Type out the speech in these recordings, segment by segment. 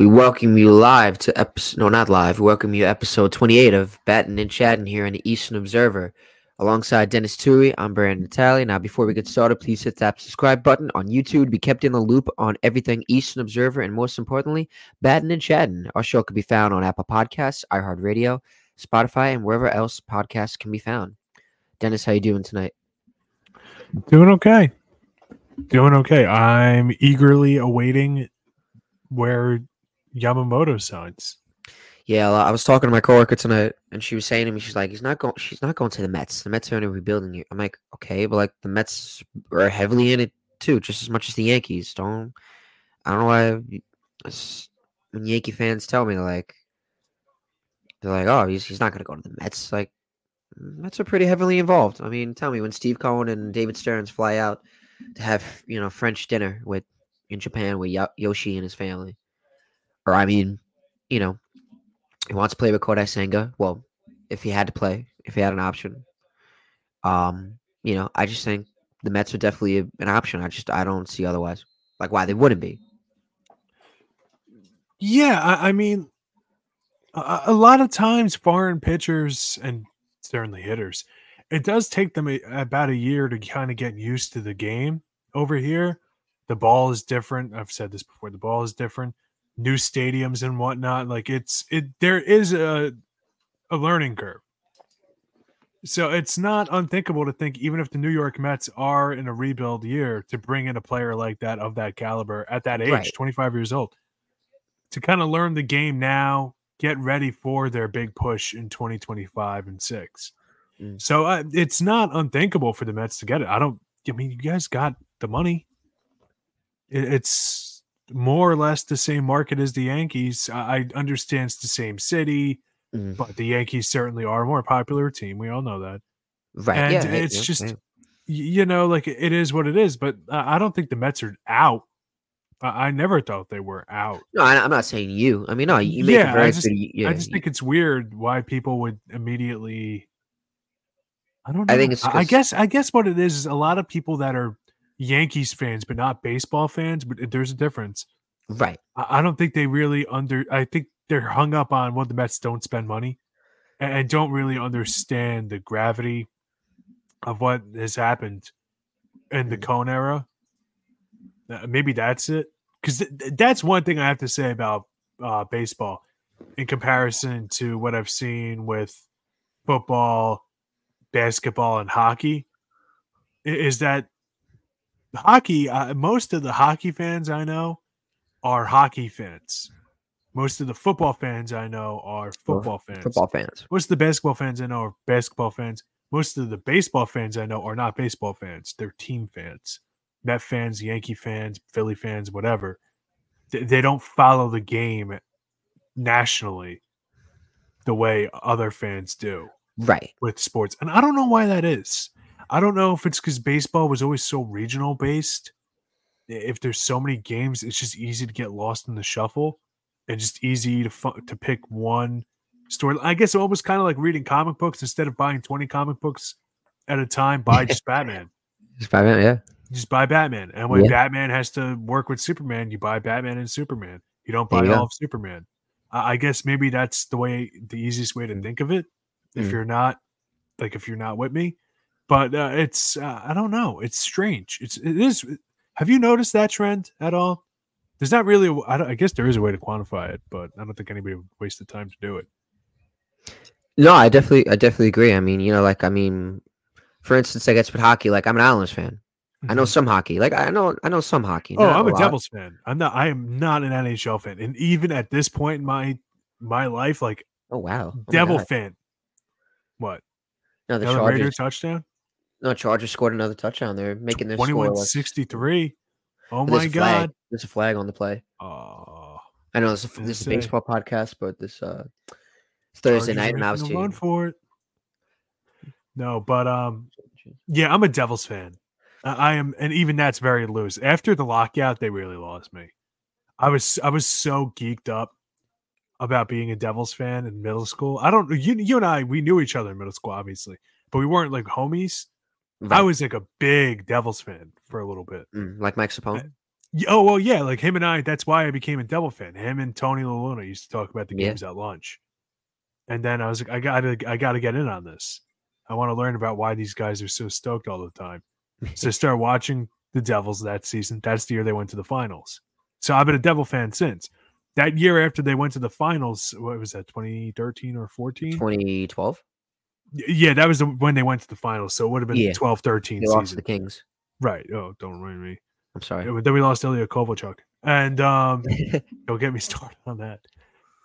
We welcome you live to episode, no, not live. We welcome you episode 28 of Batten and Chatting here in the Eastern Observer. Alongside Denis Tuohy, I'm Brandon Natale. Now, before we get started, please hit that subscribe button on YouTube to be kept in the loop on everything Eastern Observer, and most importantly, Batten and Chatting. Our show can be found on Apple Podcasts, iHeartRadio, Spotify, and wherever else podcasts can be found. Denis, how you doing tonight? Doing okay. Doing okay. I'm eagerly awaiting where Yamamoto signs. Yeah, I was talking to my coworker tonight, and she was saying to me, she's like, "He's not going. She's not going to the Mets. The Mets are a rebuilding year." I'm like, "Okay, but like the Mets are heavily in it too, just as much as the Yankees. Don't. I don't know why. When Yankee fans tell me like, they're like, "Oh, he's he's not going to go to the Mets." Like, Mets are pretty heavily involved. I mean, tell me when Steve Cohen and David Stearns fly out to have you know French dinner with in Japan with Yoshi and his family, or I mean, you know, he wants to play with Kodai Senga. Well, if he had to play, if he had an option, um, you know, I just think the Mets are definitely an option. I just I don't see otherwise, like why they wouldn't be. Yeah, I, I mean, a, a lot of times foreign pitchers and certainly hitters, it does take them a, about a year to kind of get used to the game over here. The ball is different. I've said this before. The ball is different. New stadiums and whatnot. Like it's it. There is a a learning curve. So it's not unthinkable to think, even if the New York Mets are in a rebuild year, to bring in a player like that of that caliber at that age, Right. 25 years old, to kind of learn the game now, get ready for their big push in 2025 and six. Mm. So uh, it's not unthinkable for the Mets to get it. I don't, I mean, you guys got the money. It- it's more or less the same market as the Yankees. I, understand it's the same city, Mm, but the Yankees certainly are a more popular team. We all know that. Right? and yeah, it's yeah, just yeah. you know like it is what it is but i don't think the mets are out i, never thought they were out no. I, I'm not saying you. I mean, no, you make Yeah, a very I just- good. Yeah, i just think it's weird why people would immediately i don't know I think it's I, guess i guess what it is is a lot of people that are yankees fans but not baseball fans but there's a difference right. I, I don't think they really under i think they're hung up on what the mets don't spend money and, and don't really understand the gravity of what has happened in the Mm. Cohen era Uh, maybe that's it because th- th- that's one thing i have to say about uh, baseball in comparison to what i've seen with football basketball and hockey is that hockey uh, most of the hockey fans i know are hockey fans most of the football fans i know are football fans Football fans. most of the basketball fans I know are basketball fans. Most of the baseball fans I know are not baseball fans. They're team fans. Met fans, Yankee fans, Philly fans, whatever. They, they don't follow the game nationally the way other fans do Right. with sports. And I don't know why that is. I don't know if it's because baseball was always so regional based. If there's so many games, it's just easy to get lost in the shuffle and just easy to fu- to pick one story. I guess it was kind of like reading comic books instead of buying 20 comic books at a time, buy just Batman. Just minutes, yeah. Just buy Batman. And when Yeah. Batman has to work with Superman, you buy Batman and Superman. You don't buy all of Superman. I I guess maybe that's the way, the easiest way to think of it. If Mm. you're not, like, if you're not with me, but uh, it's, uh, I don't know. It's strange. It's, it is. Have you noticed that trend at all? There's not really, a- I, don't, I guess there is a way to quantify it, but I don't think anybody would waste the time to do it. No, I definitely, I definitely agree. I mean, you know, like I mean, for instance, I guess with hockey, like I'm an Islanders fan. I know Mhm. some hockey. Like I know, I know some hockey. Oh, I'm a lot. Devils fan. I'm not. I am not an NHL fan, and even at this point in my my life, like Oh wow, Oh Devil fan. What? No, the Another Raider Chargers. touchdown? No, Chargers scored another touchdown. They're making their score. Twenty-one sixty-three. Oh but there's my flag. god! There's a flag on the play. Oh, I know this is this is a baseball podcast, but this uh it's Thursday Chargers night, and I was run too. for it. No, but um, yeah, I'm a Devils fan. I I am, and even that's very loose. After the lockout, they really lost me. I was I was so geeked up about being a Devils fan in middle school. I don't you you and I we knew each other in middle school, obviously, but we weren't like homies. I was like a big Devils fan for a little bit. Mm, like Mike Sapone. Y- Oh well, yeah, like him and I. That's why I became a Devil fan. Him and Tony LaLuna used to talk about the Yeah. games at lunch, and then I was like, I gotta, I gotta get in on this. I want to learn about why these guys are so stoked all the time. So I started watching the Devils that season. That's the year they went to the finals. So I've been a Devil fan since. That year after they went to the finals, what was that, 2013 or 14? 2012. Yeah, that was the, when they went to the finals. So it would have been Yeah. 12 13 They lost the Kings. Right. Oh, don't remind me. I'm sorry. Then we lost Ilya Kovalchuk. And um, don't get me started on that.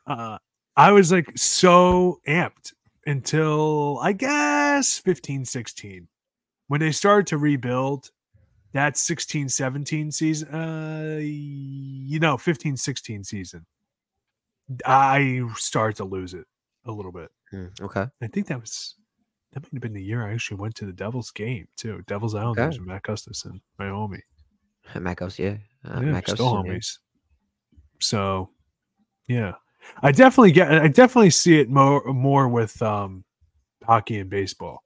Uh, I was like so amped until I guess 15, 16. When they started to rebuild that 16, 17 season, uh, you know, 15, 16 season, I started to lose it a little bit. Hmm, okay. I think that was that might have been the year I actually went to the Devils game too. Devils Islanders Okay. with Matt Gustafson, my homie. Matt Ghost, yeah. Uh, yeah, Matt still Gustafson, yeah. homies. So, yeah, I definitely get. I definitely see it more more with um hockey and baseball,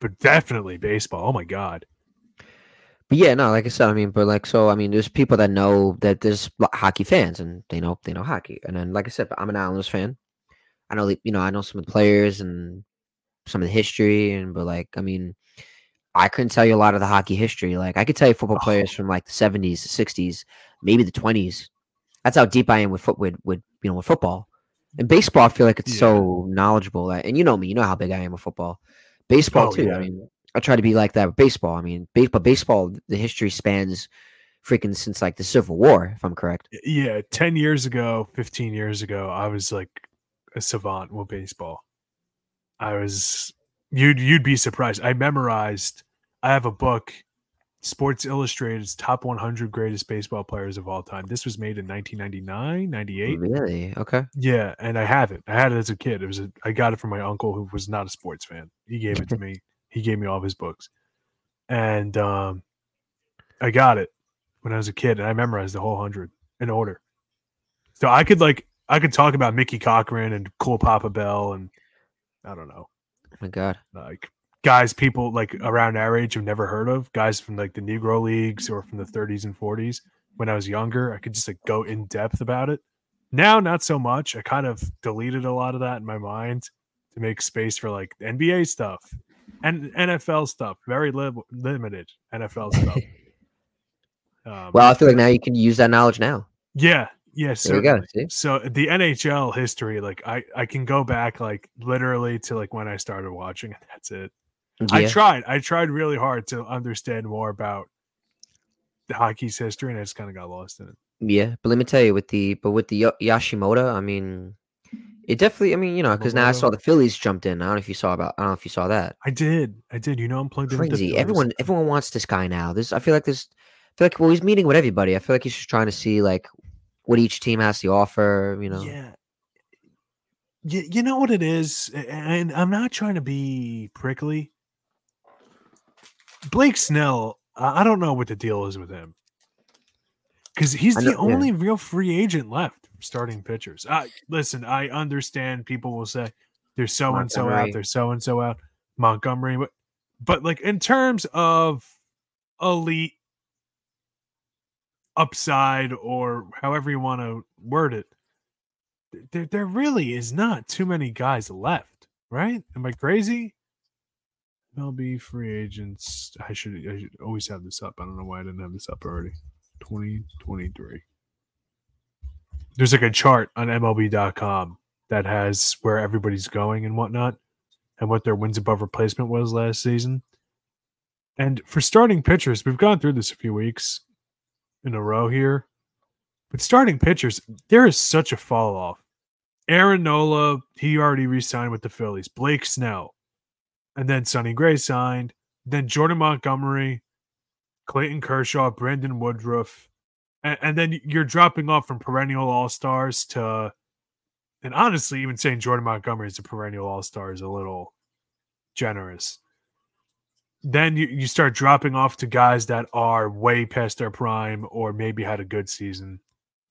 but definitely baseball. Oh my god. But yeah, no, like I said, I mean, but like, so I mean, there's people that know that there's hockey fans, and they know they know hockey. And then, like I said, I'm an Islanders fan. I know, you know, I know some of the players and some of the history, and but like, I mean, I couldn't tell you a lot of the hockey history. Like, I could tell you football oh. players Oh. from like the 70s, the 60s, maybe the 20s. That's how deep I am with foot with with you know with football. And baseball, I feel like it's Yeah. so knowledgeable. And you know me, you know how big I am with football. Baseball Oh, too. yeah. I mean, I try to be like that with baseball. I mean, base, but baseball, the history spans freaking since like the Civil War, if I'm correct. Yeah, ten years ago, fifteen years ago, I was like a savant with baseball. I was you'd you'd be surprised. I memorized. I have a book, Sports Illustrated's top 100 greatest baseball players of all time. This was made in 1999, 98. Really? Okay. Yeah, and I have it. I had it as a kid. It was a, I got it from my uncle who was not a sports fan. He gave it to me. He gave me all of his books, and um, I got it when I was a kid, and I memorized the whole hundred in order. So I could like I could talk about Mickey Cochrane and Cool Papa Bell, and I don't know, Oh my God. like guys people like around our age have never heard of guys from like the Negro leagues or from the 30s and 40s. When I was younger, I could just like go in depth about it. Now, not so much. I kind of deleted a lot of that in my mind to make space for like NBA stuff and NFL stuff. Very li- limited NFL stuff. Um, Well, I feel like now you can use that knowledge now. yeah, yeah, There you go. So the NHL history, like I, I can go back like literally to like when I started watching, and that's it. I tried. I tried really hard to understand more about the hockey's history, and I just kind of got lost in it. Yeah, but let me tell you, with the but with the Yashimoto, I mean, it definitely. I mean, you know, because now I saw the Phillies jumped in. I don't know if you saw about. I don't know if you saw that. I did. I did. You know, I'm plugged. Crazy. Everyone, everyone wants this guy now. This, I feel like this. I feel like well, he's meeting with everybody. I feel like he's just trying to see like what each team has to offer. You know. Yeah. You, you know what it is, and I'm not trying to be prickly. Blake Snell, I don't know what the deal is with him because he's the know- yeah. only real free agent left starting pitchers. I listen. I understand people will say there's so and so out, there's so and so out, Montgomery, but but like in terms of elite upside or however you want to word it, there there really is not too many guys left, right? Am I crazy? MLB free agents. I should I should always have this up. I don't know why I didn't have this up already. 2023. There's like a chart on MLB.com that has where everybody's going and whatnot, and what their wins above replacement was last season. And for starting pitchers, we've gone through this a few weeks in a row here. But starting pitchers, there is such a fall off. Aaron Nola, he already re-signed with the Phillies. Blake Snell, and then Sonny Gray signed. Then Jordan Montgomery, Clayton Kershaw, Brandon Woodruff, and, and then you're dropping off from perennial all stars to, and honestly, even saying Jordan Montgomery is a perennial all star is a little generous. Then you, you start dropping off to guys that are way past their prime or maybe had a good season,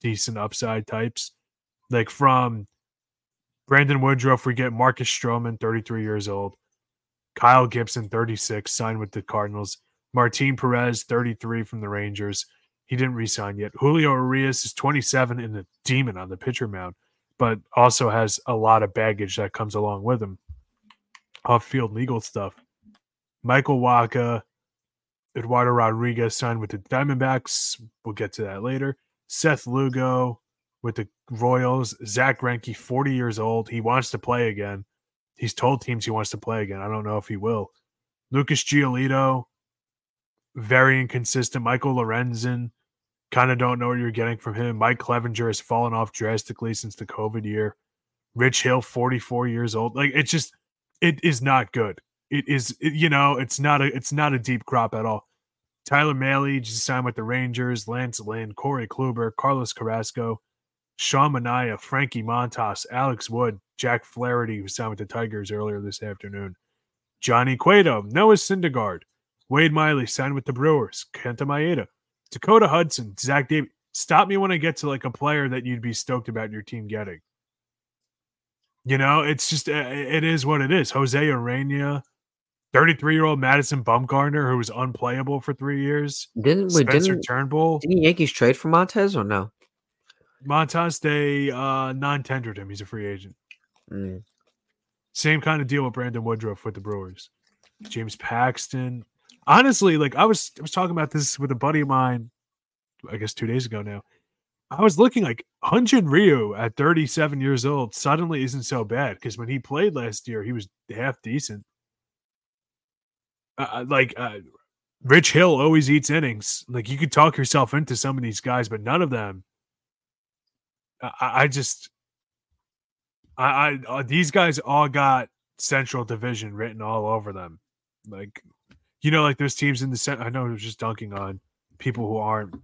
decent upside types. Like from Brandon Woodruff, we get Marcus Stroman, 33 years old. Kyle Gibson, 36, signed with the Cardinals. Martin Perez, 33 from the Rangers. He didn't resign yet. Julio Urias is 27 and a demon on the pitcher mound, but also has a lot of baggage that comes along with him. Off field legal stuff. Michael Wacha, Eduardo Rodriguez signed with the Diamondbacks. We'll get to that later. Seth Lugo with the Royals. Zack Greinke, 40 years old. He wants to play again. He's told teams he wants to play again. I don't know if he will. Lucas Giolito, very inconsistent. Michael Lorenzen, kind of don't know what you're getting from him. Mike Clevinger has fallen off drastically since the COVID year. Rich Hill, 44 years old. Like it's just, it is not good. It is, it, you know, it's not a, it's not a deep crop at all. Tyler Mahle just signed with the Rangers. Lance Lynn, Corey Kluber, Carlos Carrasco, Sean Manaea, Frankie Montas, Alex Wood, Jack Flaherty, who signed with the Tigers earlier this afternoon. Johnny Cueto, Noah Syndergaard, Wade Miley signed with the Brewers, Kenta Maeda, Dakota Hudson, Zach Davies. Stop me when I get to like a player that you'd be stoked about your team getting. You know, it's just uh, it is what it is. Jose Urena, 33 year old Madison Bumgarner, who was unplayable for three years. Didn't wait, Spencer didn't, Turnbull, didn't Yankees trade for Montas or no? Montas, they uh, non tendered him. He's a free agent. Mm. Same kind of deal with Brandon Woodruff with the Brewers. James Paxton. Honestly, like I was I was talking about this with a buddy of mine, I guess two days ago now. I was looking like Hyun-Jin Ryu at 37 years old suddenly isn't so bad because when he played last year, he was half decent. Uh, like uh, Rich Hill always eats innings. Like you could talk yourself into some of these guys, but none of them. I, I just, I, I uh, these guys all got Central Division written all over them. Like, you know, like there's teams in the cent. I know it was just dunking on people who aren't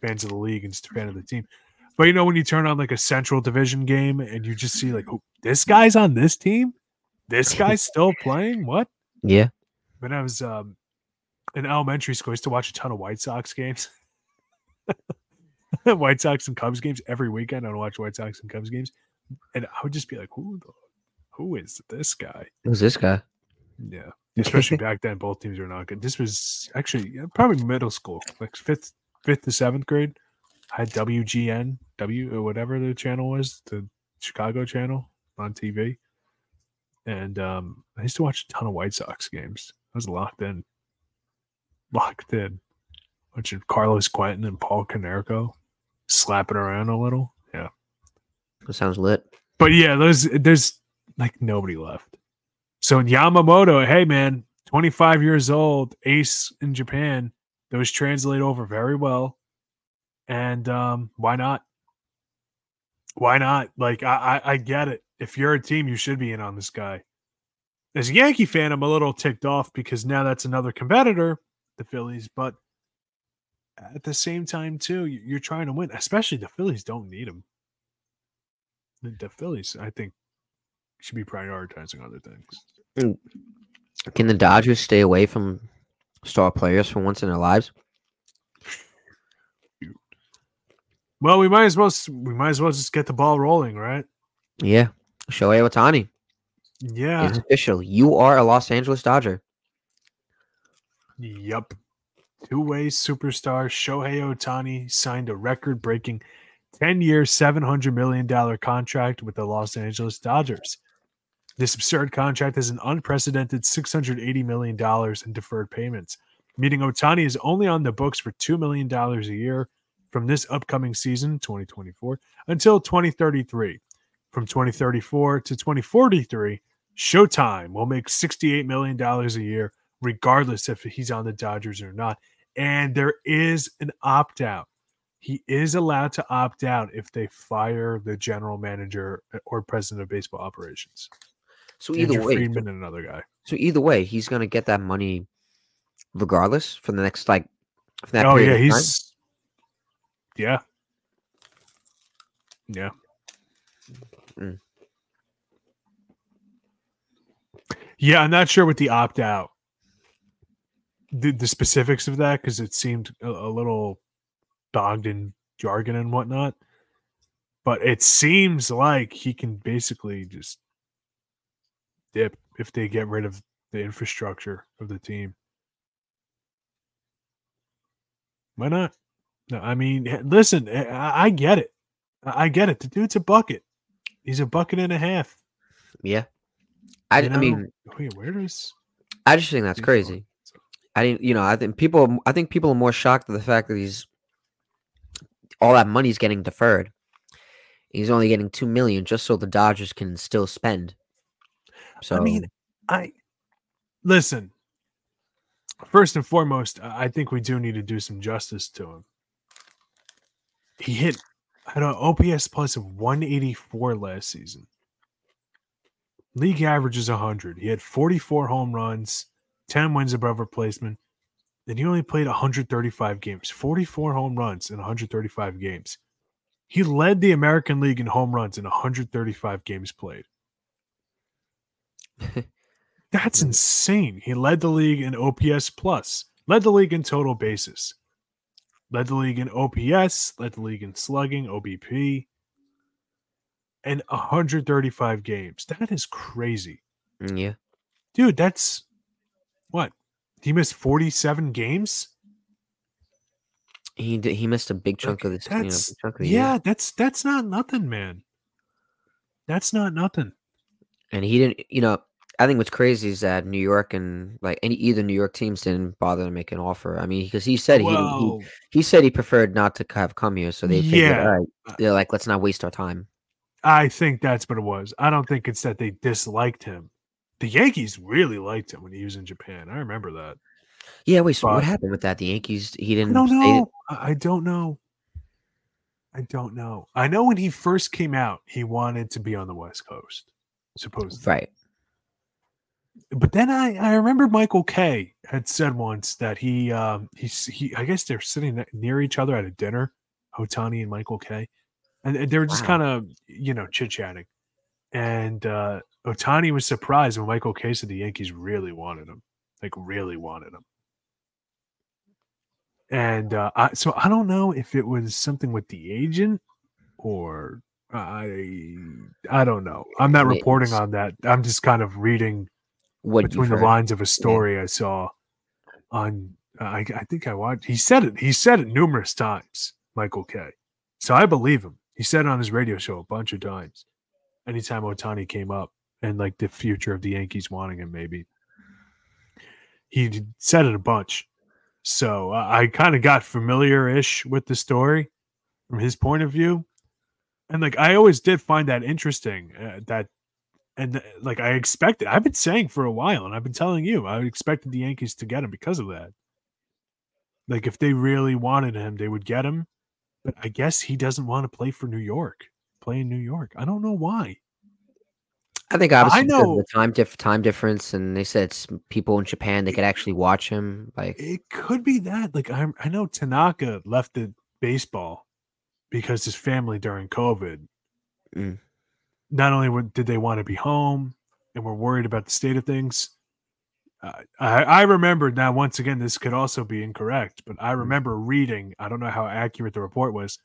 fans of the league and fan of the team. But you know, when you turn on like a Central Division game and you just see like, who, this guy's on this team, this guy's still playing. What? Yeah. When I was um, in elementary school, I used to watch a ton of White Sox games. White Sox and Cubs games every weekend. I would watch White Sox and Cubs games, and I would just be like, "Who, the, who is this guy?" Who's this guy? Yeah, especially back then, both teams were not good. This was actually probably middle school, like fifth, fifth to seventh grade. I had WGN, W or whatever the channel was, the Chicago channel on TV, and um, I used to watch a ton of White Sox games. I was locked in, locked in, watching Carlos Quentin and Paul Konerko slapping around a little. Yeah, That sounds lit. but yeah, there's there's like nobody left. So Yamamoto, hey man, 25 years old, ace in Japan. Those translate over very well. And um, why not? Why not? Like I, I I get it. If you're a team, you should be in on this guy. As a Yankee fan, I'm a little ticked off because now that's another competitor, the Phillies. But at the same time, too, you- you're trying to win. Especially the Phillies don't need him. The, the Phillies, I think, should be prioritizing other things. Mm. Can the Dodgers stay away from star players for once in their lives? Well, we might as well we might as well just get the ball rolling, right? Yeah. Shohei Ohtani. Yeah. It's official. You are a Los Angeles Dodger. Yep. Two-way superstar Shohei Ohtani signed a record-breaking 10-year, $700 million contract with the Los Angeles Dodgers. This absurd contract has an unprecedented $680 million in deferred payments, meaning Ohtani is only on the books for $2 million a year from this upcoming season, 2024, until 2033. From 2034 to 2043, Showtime will make $68 million a year regardless if he's on the Dodgers or not. And there is an opt out. He is allowed to opt out if they fire the general manager or president of baseball operations. So either Andrew way, Friedman and another guy. so either way, he's gonna get that money regardless for the next like for that Oh yeah, he's yeah, yeah. Mm. Yeah, I'm not sure what the opt out, the, the specifics of that, because it seemed a, a little bogged in jargon and whatnot. But it seems like he can basically just dip if they get rid of the infrastructure of the team. Why not? No, I mean, listen, I, I get it. I get it. The dude's a bucket. He's a bucket and a half. Yeah. I, You I mean, oh, Wait, where does I just think that's crazy. I didn't, you know, I think people, are- I think people are more shocked at the fact that he's all that money's getting deferred. He's only getting two million just so the Dodgers can still spend. So I mean, I listen. First and foremost, I think we do need to do some justice to him. He hit I don't OPS plus of 184 last season. League average is 100. He had 44 home runs, 10 wins above replacement, and he only played 135 games. 44 home runs in 135 games. He led the American League in home runs in 135 games played. That's insane. He led the league in OPS plus, led the league in total bases, led the league in OPS, led the league in slugging, OBP, and 135 games. That is crazy. mm, yeah, Dude, that's what? He missed 47 games? he did, he missed a big chunk of Like, this. You know, of the year. Yeah, that's that's not nothing, man. That's not nothing. and he didn't. You know, I think what's crazy is that New York and like any either New York teams didn't bother to make an offer. I mean, because he said he, he he said he preferred not to have come here, so they figured, Yeah. all right, they're like, let's not waste our time. I think that's what it was. I don't think it's that they disliked him. The Yankees really liked him when he was in Japan. I remember that. Yeah, wait. So But- what happened with that? The Yankees, he didn't. I don't know. didn't- I don't know. I don't know. I know when he first came out, he wanted to be on the West Coast, supposedly. right. But then I, I remember Michael Kay had said once that he um he's he I guess they're sitting near each other at a dinner, Ohtani and Michael Kay, and they were just Wow. kind of you know chit chatting, and uh Ohtani was surprised when Michael Kay said the Yankees really wanted him, like really wanted him. And uh, I, so I don't know if it was something with the agent or I I don't know. I'm not reporting on that. I'm just kind of reading What between the lines of a story I saw on I, I think I watched he said it he said it numerous times Michael Kay so I believe him he said on his radio show a bunch of times anytime Ohtani came up and like the future of the Yankees wanting him maybe he said it a bunch so uh, I kind of got familiar-ish with the story from his point of view and like I always did find that interesting uh, that and uh, like I expected, I've been saying for a while, and I've been telling you, I expected the Yankees to get him because of that. Like if they really wanted him, they would get him. But I guess he doesn't want to play for New York. Play in New York. I don't know why. I think obviously of know- the time diff- time difference, and they said it's people in Japan they could actually watch him. Like, It could be that. Like I, I know Tanaka left the baseball because his family during COVID. Mm. Not only did they want to be home and were worried about the state of things. Uh, I, I remember now. Once again, this could also be incorrect, but I remember reading. I don't know how accurate the report was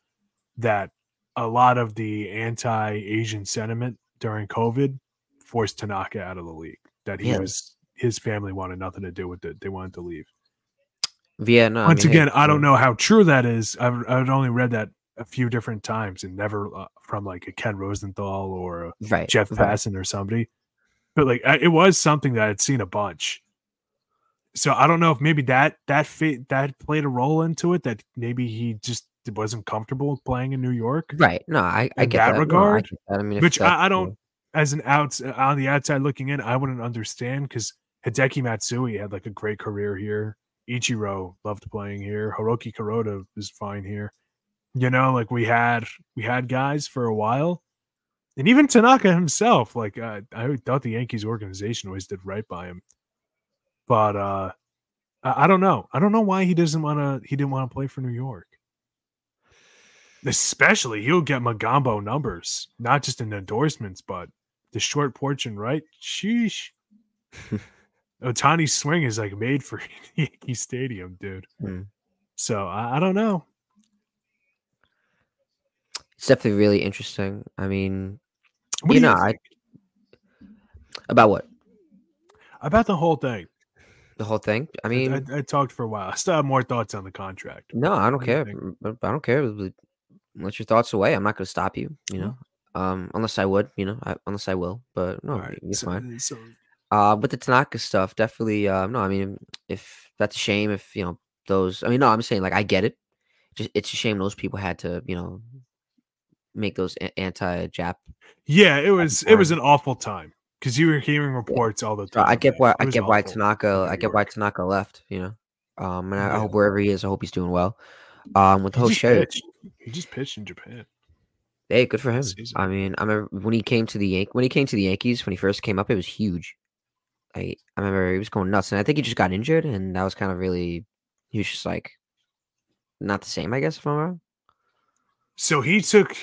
that a lot of the anti-Asian sentiment during COVID forced Tanaka out of the league. That he Yeah. was his family wanted nothing to do with it. They wanted to leave. yeah, no. I Once mean, hey, again, I don't know how true that is. I've, I've only read that a few different times and never uh, from like a Ken Rosenthal or Right, Jeff right. Passan or somebody. But like I- it was something that I'd seen a bunch. So I don't know if maybe that that fit that played a role into it. That maybe he just wasn't comfortable playing in New York. Right. No, I, I get that that. No, I regard, get that. I mean, which I, I don't, as an outs on the outside looking in, I wouldn't understand because Hideki Matsui had like a great career here. Ichiro loved playing here. Hiroki Kuroda is fine here. You know, like we had we had guys for a while, and even Tanaka himself. Like uh, I thought the Yankees organization always did right by him, but uh I, don't know. I don't know why he doesn't want to. He didn't want to play for New York. Especially, he'll get Magambo numbers, not just in endorsements, but the short porch and right. Sheesh. Ohtani's swing is like made for Yankee Stadium, dude. Hmm. So I, I don't know. it's definitely really interesting. I mean, What you know, you I about what? about the whole thing? The whole thing. I I, mean, I, I talked for a while. I still have more thoughts on the contract. no, I don't what do you care. I don't care. Let your thoughts away. I'm not going to stop you. You Cool. know, um, unless I would. You know, I, unless I will. But no, right. you're So, fine. so Uh, with the Tanaka stuff, definitely. Uh, no, I mean, if that's a shame, if you know those. I mean, no, I'm saying like I get it. Just it's a shame those people had to, you know, make those anti-Jap. yeah, it was it was an awful time because you were hearing reports all the time. I get why I get why Tanaka. I get why Tanaka left. You know, um, and I, I Yeah. hope wherever he is, I hope he's doing well. Um, with the He whole just show, pitched. He just pitched in Japan. hey, good for him. I mean, I remember when he came to the Yan- when he came to the Yankees when he first came up, it was huge. I I remember he was going nuts, and I think he just got injured, and that was kind of really. He was just like, not the same, I guess. If I'm wrong. So he took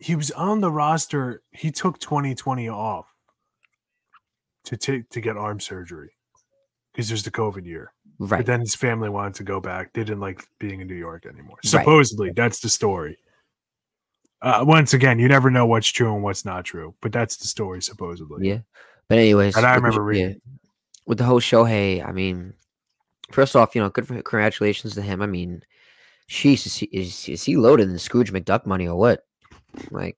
he was on the roster. He took 2020 off to take to get arm surgery because there's the COVID year. Right. But then his family wanted to go back. They didn't like being in New York anymore. Right. Supposedly, that's the story. Uh, once again, you never know what's true and what's not true, but that's the story supposedly. Yeah. But anyways, And I remember yeah, reading. with the whole Shohei, I mean, first off, you know, good for congratulations to him. I mean, she's is he, is, is he loaded in Scrooge McDuck money or what? Like,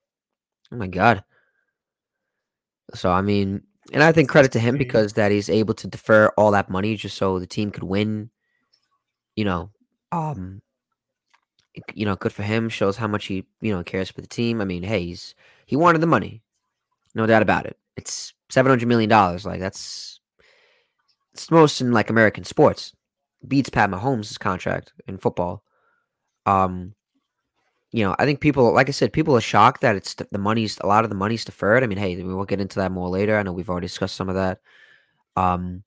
oh my god. So I mean, and I think credit to him because that he's able to defer all that money just so the team could win. You know, um, you know, good for him. Shows how much he you know cares for the team. I mean, hey, he's he wanted the money, no doubt about it. It's seven hundred million dollars. Like that's it's the most in like American sports. Beats Pat Mahomes' contract in football. Um, you know, I think people, like I said, people are shocked that it's the money's a lot of the money's deferred. I mean, hey, we will get into that more later. I know we've already discussed some of that. Um,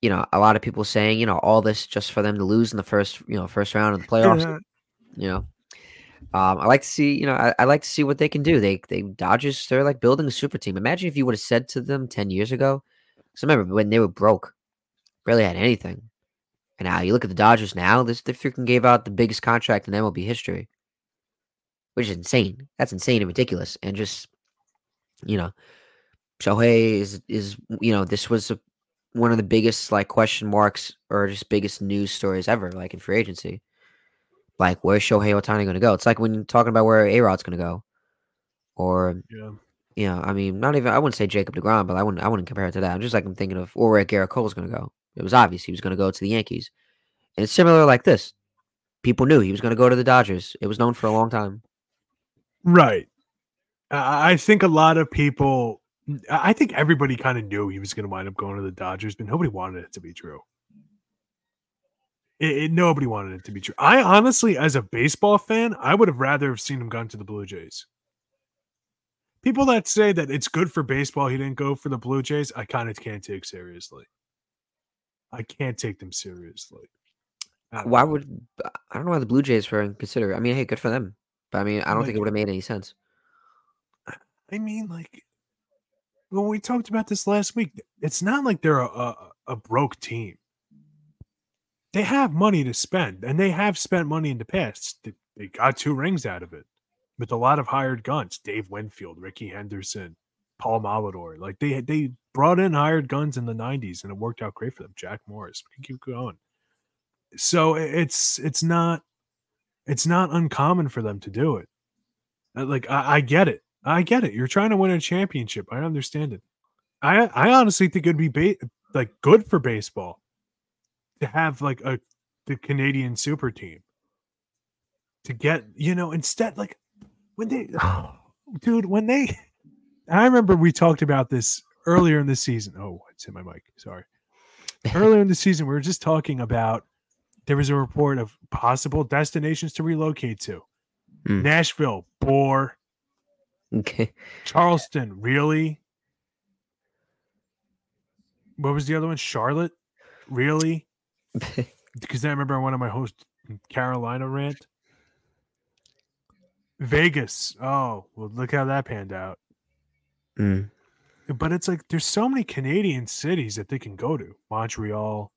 you know, a lot of people saying, you know, all this just for them to lose in the first, you know, first round of the playoffs. you know, um, I like to see, you know, I, I like to see what they can do. They, they Dodgers, they're like building a super team. Imagine if you would have said to them ten years ago. Because remember when they were broke, barely had anything. And now you look at the Dodgers now, this they freaking gave out the biggest contract in MLB history. Which is insane. That's insane and ridiculous. And just you know, Shohei is is you know, this was a, one of the biggest like question marks or just biggest news stories ever, like in free agency. Like where's Shohei Ohtani gonna go? It's like when you're talking about where A Rod's gonna go. Or Yeah. you know, I mean, not even I wouldn't say Jacob Degrom, but I wouldn't I wouldn't compare it to that. I'm just like I'm thinking of or where Gerrit Cole's going to go. It was obvious he was going to go to the Yankees, and it's similar like this. People knew he was going to go to the Dodgers. It was known for a long time. Right. I think a lot of people, I I think everybody kind of knew he was going to wind up going to the Dodgers, but nobody wanted it to be true. It, it- nobody wanted it to be true. I honestly, as a baseball fan, I would have rather have seen him gone to the Blue Jays. People that say that it's good for baseball he didn't go for the Blue Jays, I kind of can't take seriously. I can't take them seriously. Why know. would uh, I don't know why the Blue Jays were considered. I mean, hey, good for them, but I mean, I don't think it would have made any sense. I mean, like when we talked about this last week, it's not like they're a, a, a broke team. They have money to spend, and they have spent money in the past. They, they got two rings out of it with a lot of hired guns: Dave Winfield, Rickey Henderson, Paul Molitor. Like they they brought in hired guns in the '90s, and it worked out great for them. Jack Morris, we can keep going. So it's it's not it's not uncommon for them to do it. Uh, Like I, I get it. I get it. You're trying to win a championship. I understand it. I I honestly think it'd be ba- like good for baseball to have like a the Canadian super team to get you know instead like when they dude when they I remember we talked about this earlier in the season. Oh, it's in my mic. Sorry. Earlier in the season, we were just talking about there was a report of possible destinations to relocate to. Hmm. Nashville, bore. Okay, Charleston, really? What was the other one? Charlotte, really? Because I remember one of my host Carolina rant. Vegas. Oh, well, look how that panned out. Mm. But it's like there's so many Canadian cities that they can go to. Montreal.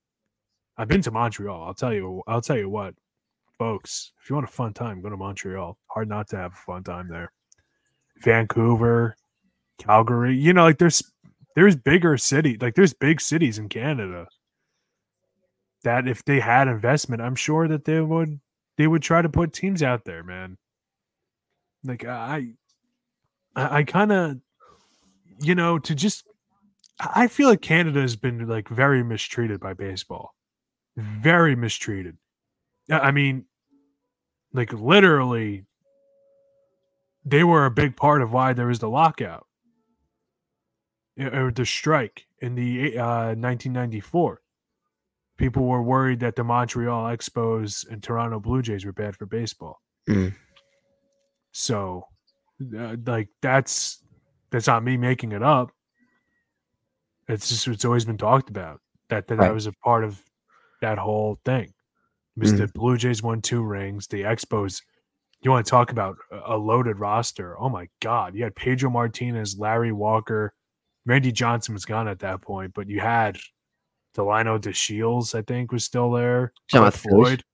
I've been to Montreal. I'll tell you. I'll tell you what, folks. If you want a fun time, go to Montreal. Hard not to have a fun time there. Vancouver, Calgary. You know, like there's there's bigger city, like there's big cities in Canada that if they had investment, I'm sure that they would they would try to put teams out there, man. Like I I, I kind of you know, to just I feel like Canada has been like very mistreated by baseball. Very mistreated. I mean, like literally they were a big part of why there was the lockout or the strike in the uh, 1994. People were worried that the Montreal Expos and Toronto Blue Jays were bad for baseball. Mm. So, uh, like that's that's not me making it up. It's just it's always been talked about that that, Right. that was a part of that whole thing. It was Mm. the Blue Jays won two rings. The Expos. You want to talk about a loaded roster? Oh my God! You had Pedro Martinez, Larry Walker, Randy Johnson was gone at that point, but you had Delino DeShields, I think, was still there. About Cliff the Floyd,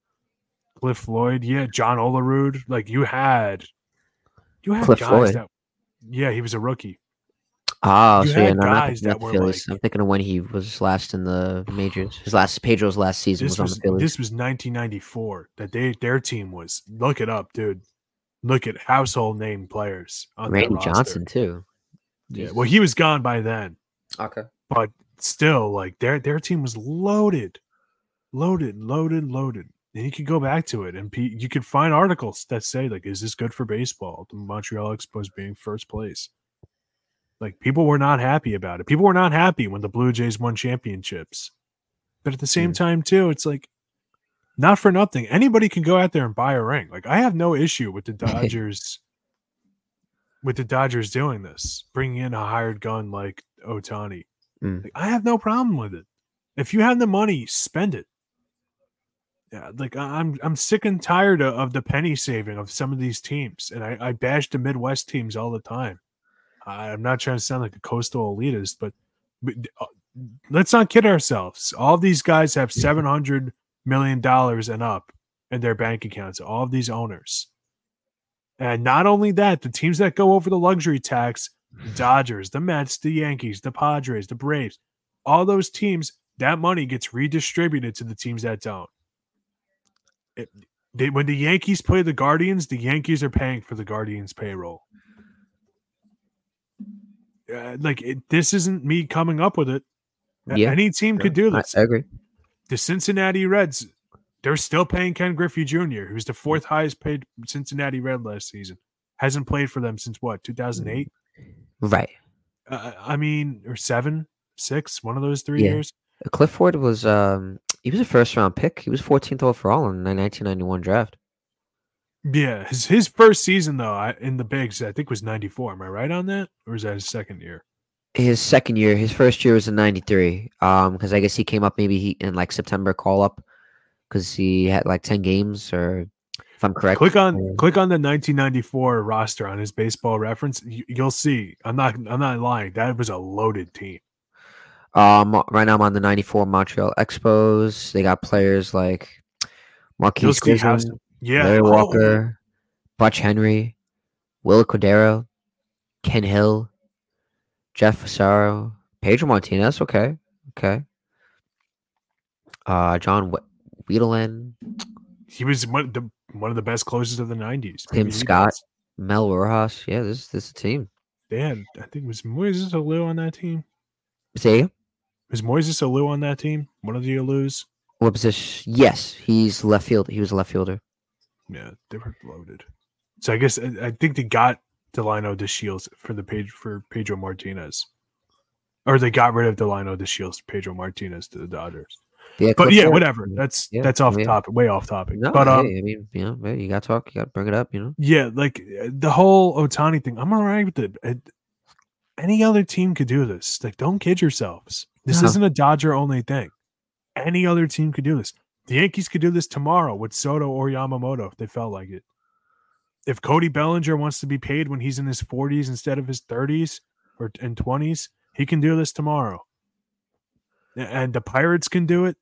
Cliff Floyd, yeah, John Olerud. Like you had, you had Cliff guys Floyd. that, yeah, he was a rookie. Oh, You so yeah, no, not guys the, not that were, Phillies. like- I'm thinking of when he was last in the majors. His last Pedro's last season This was on the Phillies. this was 1994. That they their team was. Look it up, dude. Look at household name players on that Randy. Johnson too. Yeah, well, he was gone by then. Okay. but still, like their their team was loaded, loaded, loaded, loaded. And you could go back to it, and you could find articles that say like, "Is this good for baseball?" The Montreal Expos being first place. Like people were not happy about it. People were not happy when the Blue Jays won championships. But at the same Mm. time, too, it's like not for nothing. Anybody can go out there and buy a ring. Like I have no issue with the Dodgers. with the Dodgers doing this, bringing in a hired gun like Ohtani. Mm. Like, I have no problem with it. If you have the money, spend it. Yeah, like I'm I'm sick and tired of, of the penny saving of some of these teams, and I, I bash the Midwest teams all the time. I'm not trying to sound like a coastal elitist, but, but uh, let's not kid ourselves. All these guys have seven hundred million dollars and up in their bank accounts. All of these owners, and not only that, the teams that go over the luxury tax the Dodgers, the Mets, the Yankees, the Padres, the Braves, all those teams, that money gets redistributed to the teams that don't. It, they, when the Yankees play the Guardians, the Yankees are paying for the Guardians' payroll. Uh, like it, this isn't me coming up with it. Yeah, Any team could do this. I agree. The Cincinnati Reds, they're still paying Ken Griffey Jr., who's the fourth highest paid Cincinnati Red last season. Hasn't played for them since what, 2008? Right. uh, I mean, or seven, six, one of those three Yeah. years. Cliff Floyd was um he was a first round pick. He was 14th overall in the 1991 draft. Yeah, his his first season though in the bigs, I think was ninety four. Am I right on that, or is that his second year? His second year, his first year was in '93. Um, because I guess he came up maybe he, in like September call up because he had like 10 games, or if I'm correct. Click on click on the nineteen ninety four roster on his baseball reference. You, you'll see. I'm not I'm not lying. That was a loaded team. Um, right now I'm on the '94 Montreal Expos. They got players like Marquise see Yeah, Larry oh, Walker, Butch Henry, Wil Cordero, Ken Hill, Jeff Fassero, Pedro Martinez. Okay, okay. Uh, John Wetteland, he was one of the one of the best closers of the nineties. Tim Scott. Mel Rojas. Yeah, this this is a team. Had, I think, it was Moises Alou on that team. Say Was Moises Alou on that team? One of the Alous. what position? Yes, he's left field. He was a left fielder. Yeah, they were loaded. So I guess I, think they got Delino DeShields for the page for Pedro Martinez, or they got rid of Delino DeShields, Pedro Martinez to the Dodgers. Yeah, But yeah, whatever. That's Yeah, that's off yeah. topic, way off topic. No, but um, hey, I mean, you know, you got to talk. You got to bring it up. You know. yeah, like uh, the whole Ohtani thing. I'm alright with it. Any other team could do this. Like, don't kid yourselves. This No. isn't a Dodger only thing. Any other team could do this. The Yankees could do this tomorrow with Soto or Yamamoto if they felt like it. If Cody Bellinger wants to be paid when he's in his 40s instead of his 30s or and 20s, he can do this tomorrow. And the Pirates can do it.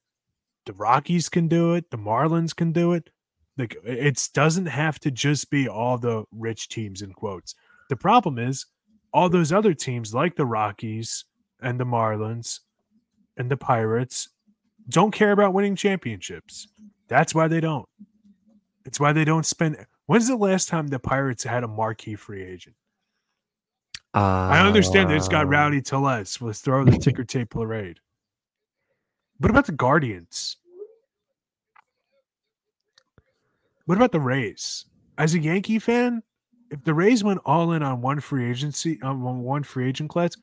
The Rockies can do it. The Marlins can do it. Like it doesn't have to just be all the rich teams in quotes. The problem is all those other teams like the Rockies and the Marlins and the Pirates don't care about winning championships. That's why they don't. It's why they don't spend. When's the last time the Pirates had a marquee free agent? Uh, I understand they just got Rowdy Tellez. Let's throw the ticker tape parade. What about the Guardians? What about the Rays? As a Yankee fan, if the Rays went all in on one free agency on one free agent class,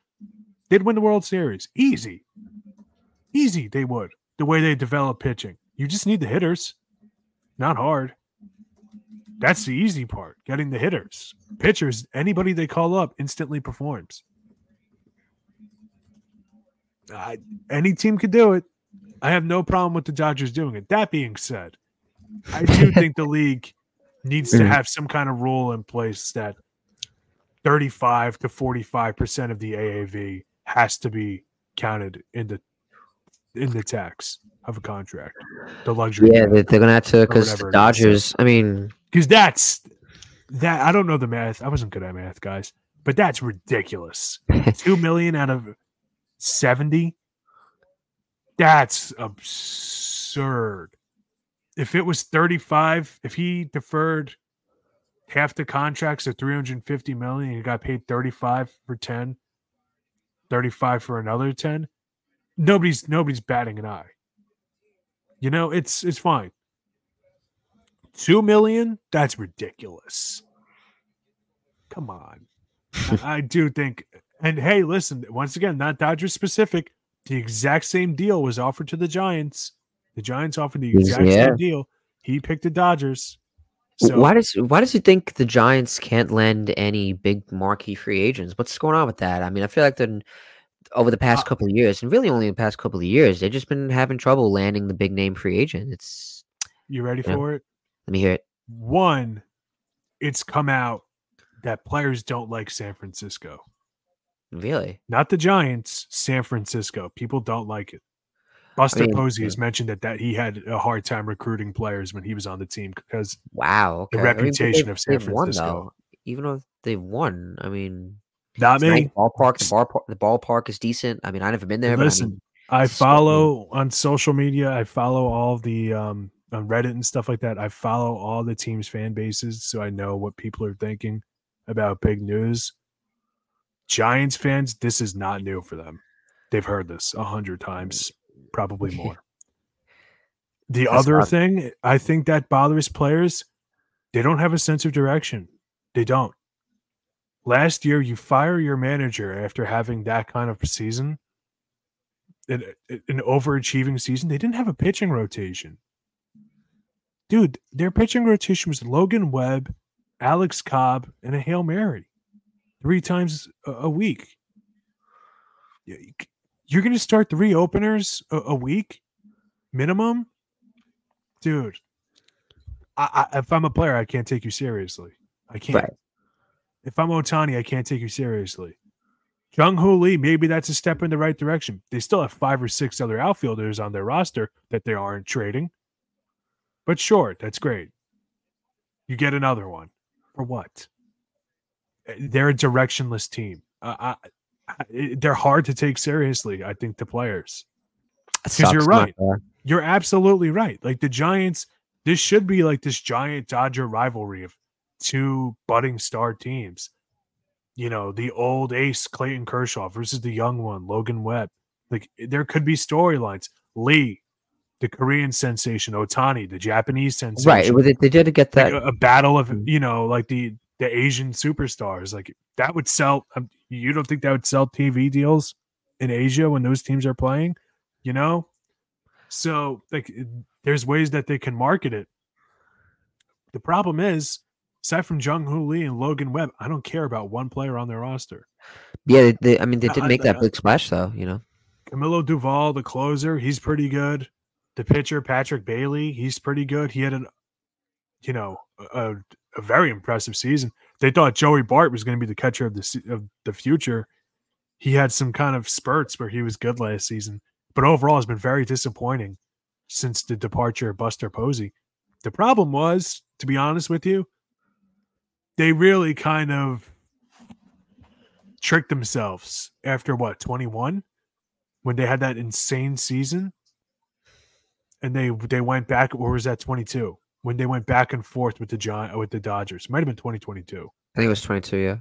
they'd win the World Series. Easy. Easy, they would. The way they develop pitching. You just need the hitters. Not hard. That's the easy part, getting the hitters. Pitchers, anybody they call up instantly performs. Uh, any team could do it. I have no problem with the Dodgers doing it. That being said, I do think the league needs to Mm. have some kind of rule in place that 35 to 45% of the AAV has to be counted in the in the tax of a contract. The luxury Yeah, they, they're gonna have to because. Dodgers. I mean, because that's that I don't know the math. I wasn't good at math, guys, but that's ridiculous. Two million out of seventy. That's absurd. If it was thirty-five, if he deferred half the contracts of 350 million, he got paid 35 for 10, 35 for another 10. Nobody's nobody's batting an eye. You know, it's it's fine. Two million? That's ridiculous. Come on. I, I do think, and hey, listen, once again, not Dodgers specific. The exact same deal was offered to the Giants. The Giants offered the exact yeah. same deal. He picked the Dodgers. So why does why does he think the Giants can't lend any big marquee free agents? What's going on with that? I mean, I feel like they're over the past Uh, couple of years, and really only the past couple of years, they've just been having trouble landing the big name free agent. It's you ready Yeah. for it? let me hear it. One, it's come out that players don't like San Francisco. Really? Not the Giants, San Francisco. People don't like it. Buster mean, Posey has mentioned that that he had a hard time recruiting players when he was on the team because Wow. Okay. The I mean, reputation of San they've won, Francisco. Even though they've won, I mean, not a nice ballpark. The ballpark, the ballpark is decent. I mean, I've never been there, Listen, but I mean, I follow on social media. I follow all the um on Reddit and stuff like that. I follow all the teams' fan bases, so I know what people are thinking about big news. Giants fans, this is not new for them. They've heard this a hundred times, probably more. The That's other odd. thing I think that bothers players, they don't have a sense of direction. They don't. Last year, you fire your manager after having that kind of season, an, an overachieving season. They didn't have a pitching rotation. Dude, their pitching rotation was Logan Webb, Alex Cobb, and a Hail Mary three times a, a week. Yeah, you c- You're going to start three openers a, a week minimum? Dude, I, I, if I'm a player, I can't take you seriously. I can't. Right. If I'm Ohtani, I can't take you seriously. Jung Hoo Lee, maybe that's a step in the right direction. They still have five or six other outfielders on their roster that they aren't trading. But sure, that's great. You get another one. For what? Uh, They're a directionless team. Uh, I, I, they're hard to take seriously, I think, the players. it 'cause you're right. You're absolutely right. Like the Giants, this should be like this giant Dodger rivalry of two budding star teams. You know, the old ace Clayton Kershaw versus the young one Logan Webb. Like there could be storylines. Lee, the Korean sensation, Ohtani, the Japanese sensation. Right. They, they did get Like that. a, a battle of Mm. you know, like the the Asian superstars. Like that would sell. Um, you don't think that would sell TV deals in Asia when those teams are playing? You know, so like there's ways that they can market it. The problem is, aside from Jung Hoo Lee and Logan Webb, I don't care about one player on their roster. yeah. They, they, I mean, they did make that big splash, though. You know. Camilo Doval, the closer, he's pretty good. The pitcher, Patrick Bailey, he's pretty good. He had an, you know, a, a very impressive season. They thought Joey Bart was going to be the catcher of the of the future. He had some kind of spurts where he was good last season, but overall has been very disappointing since the departure of Buster Posey. The problem was, to be honest with you, they really kind of tricked themselves after what 21 when they had that insane season and they they went back or was that 22 when they went back and forth with the Giant with the Dodgers. Might have been 2022 I think it was 22. Yeah.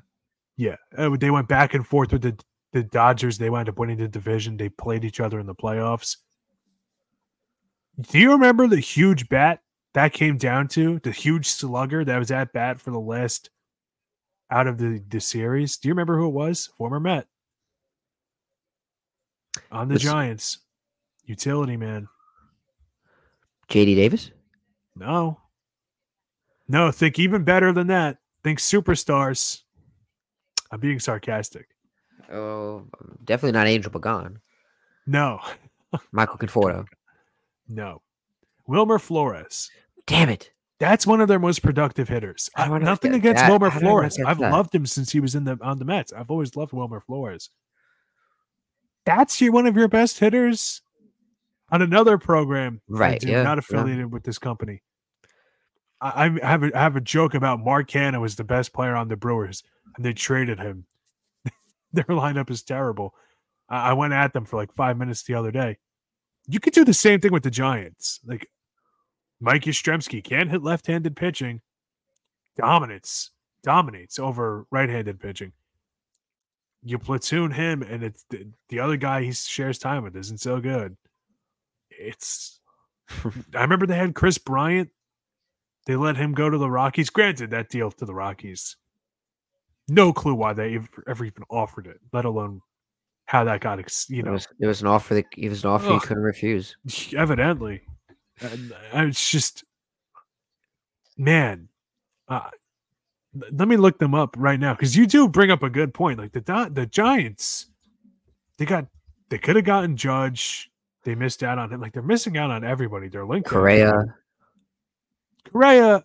yeah uh, they went back and forth with the the Dodgers. They wound up winning the division. They played each other in the playoffs. Do you remember the huge bat that came down to? The huge slugger that was at bat for the last out of the the series? Do you remember who it was? Former Met. On the Was- Giants. Utility man. JD Davis. No. No, think even better than that. Think superstars. I'm being sarcastic. Oh, definitely not Angel Pagan. No, Michael Conforto. no. Wilmer Flores. Damn it. That's one of their most productive hitters. How Uh, I nothing get against that? Wilmer I Flores. I've that? loved him since he was in the on the Mets. I've always loved Wilmer Flores. That's your one of your best hitters on another program, Right, yeah, not yeah. affiliated with this company. I, I have a, I have a joke about Mark Canha was the best player on the Brewers, and they traded him. Their lineup is terrible. I, I went at them for like five minutes the other day. You could do the same thing with the Giants. Like Mike Yastrzemski can't hit left-handed pitching. Dominates, dominates over right-handed pitching. You platoon him, and it's the, the other guy he shares time with isn't so good. It's. I remember they had Kris Bryant. They let him go to the Rockies. Granted, that deal to the Rockies. No clue why they ever, even offered it, let alone how that got, ex- you It know, was, it was an offer that it was an offer you Ugh. couldn't refuse. evidently. And, uh, it's just, man. Uh, let me look them up right now because you do bring up a good point. Like the the Giants, they got they could have gotten Judge. They missed out on him. Like they're missing out on everybody. They're linked. Correa. Correa.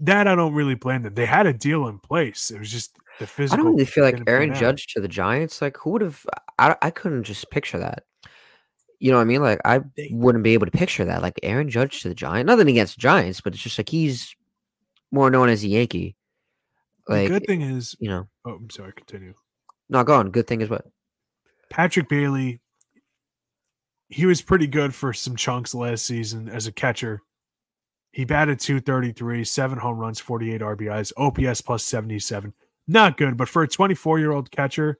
That I don't really blame them. They had a deal in place. It was just the physical. I don't really feel like Aaron. Judge to the Giants. Like, who would have? I, I couldn't just picture that. You know what I mean? Like, I wouldn't be able to picture that. Like, Aaron Judge to the Giants. Nothing against Giants, but it's just like he's more known as a Yankee. The good thing is, you know, oh, I'm sorry. Continue. no, go on. Good thing is what? Patrick Bailey, he was pretty good for some chunks last season as a catcher. He batted 233, seven home runs, 48 RBIs, OPS plus 77. Not good, but for a 24 year old catcher,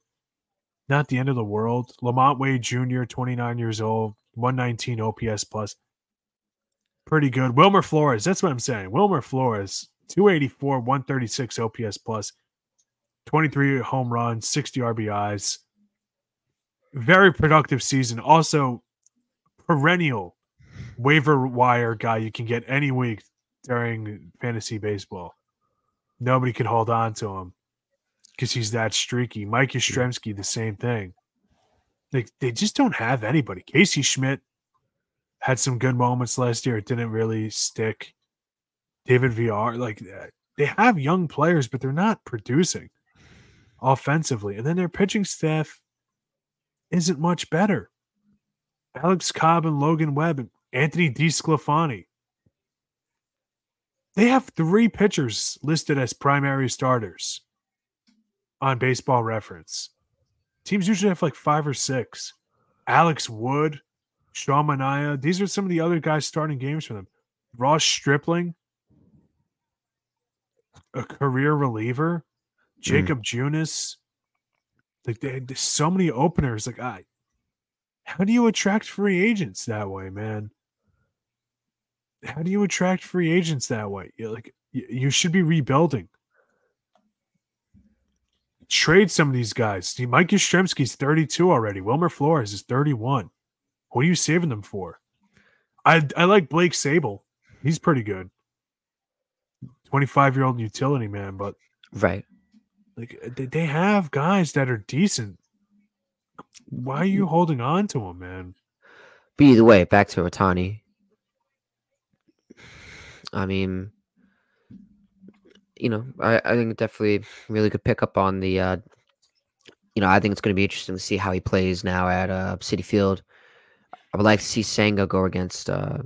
not the end of the world. LaMonte Wade Jr., 29 years old, 119 OPS plus. Pretty good. Wilmer Flores, that's what I'm saying. Wilmer Flores, 284, 136 OPS plus, 23 home runs, 60 RBIs very productive season. Also, perennial waiver wire guy you can get any week during fantasy baseball. Nobody can hold on to him because he's that streaky. Mike Yastrzemski, the same thing. Like they just don't have anybody. Casey Schmidt had some good moments last year. It didn't really stick. David Villar, like uh, they have young players, but they're not producing offensively. And then their pitching staff isn't much better. Alex Cobb and Logan Webb and Anthony DeSclafani. They have three pitchers listed as primary starters on baseball reference. Teams usually have like five or six. Alex Wood, Sean Manaea. These are some of the other guys starting games for them. Ross Stripling, a career reliever. Hmm. Jakob Junis. Like they, there's so many openers. Like I, how do you attract free agents that way, man? How do you attract free agents that way? You're like you, should be rebuilding. Trade some of these guys. See, Mike Yastrzemski's 32 already. Wilmer Flores is 31. What are you saving them for? I I like Blake Sabol. He's pretty good. 25 year old utility man, but Right. like they, they have guys that are decent. Why are you holding on to him, man? But either way, back to Ohtani. I mean, you know, I, I think definitely really good pick up on the, uh, you know, I think it's going to be interesting to see how he plays now at uh, Citi Field. I would like to see Senga go against, uh,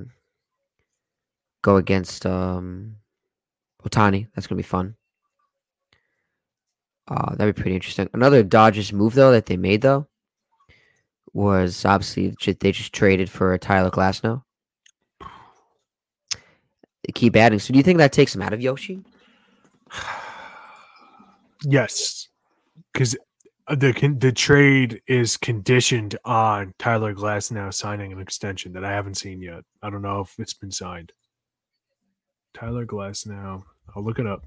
go against um, Ohtani. That's going to be fun. Uh, that'd be pretty interesting. Another Dodgers move though that they made though was obviously they just traded for Tyler Glasnow. Keep adding. So do you think that takes him out of Yoshi? Yes, because uh, the the trade is conditioned on Tyler Glasnow signing an extension that I haven't seen yet. I don't know if it's been signed. Tyler Glasnow. I'll look it up.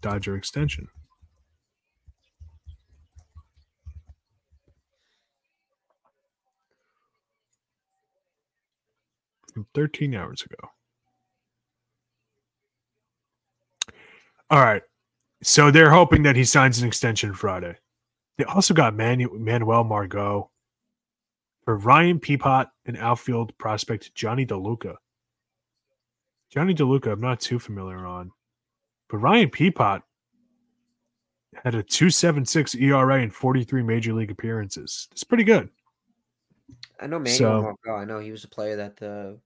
Dodger extension. From 13 hours ago. All right. So they're hoping that he signs an extension Friday. They also got Manu- Manuel Margot for Ryan Pepiot and outfield prospect Jonny DeLuca. Jonny DeLuca, I'm not too familiar on, but Ryan Pepiot had a 2.76 ERA in 43 major league appearances. It's pretty good. I know Manuel So- Margot. I know he was a player that the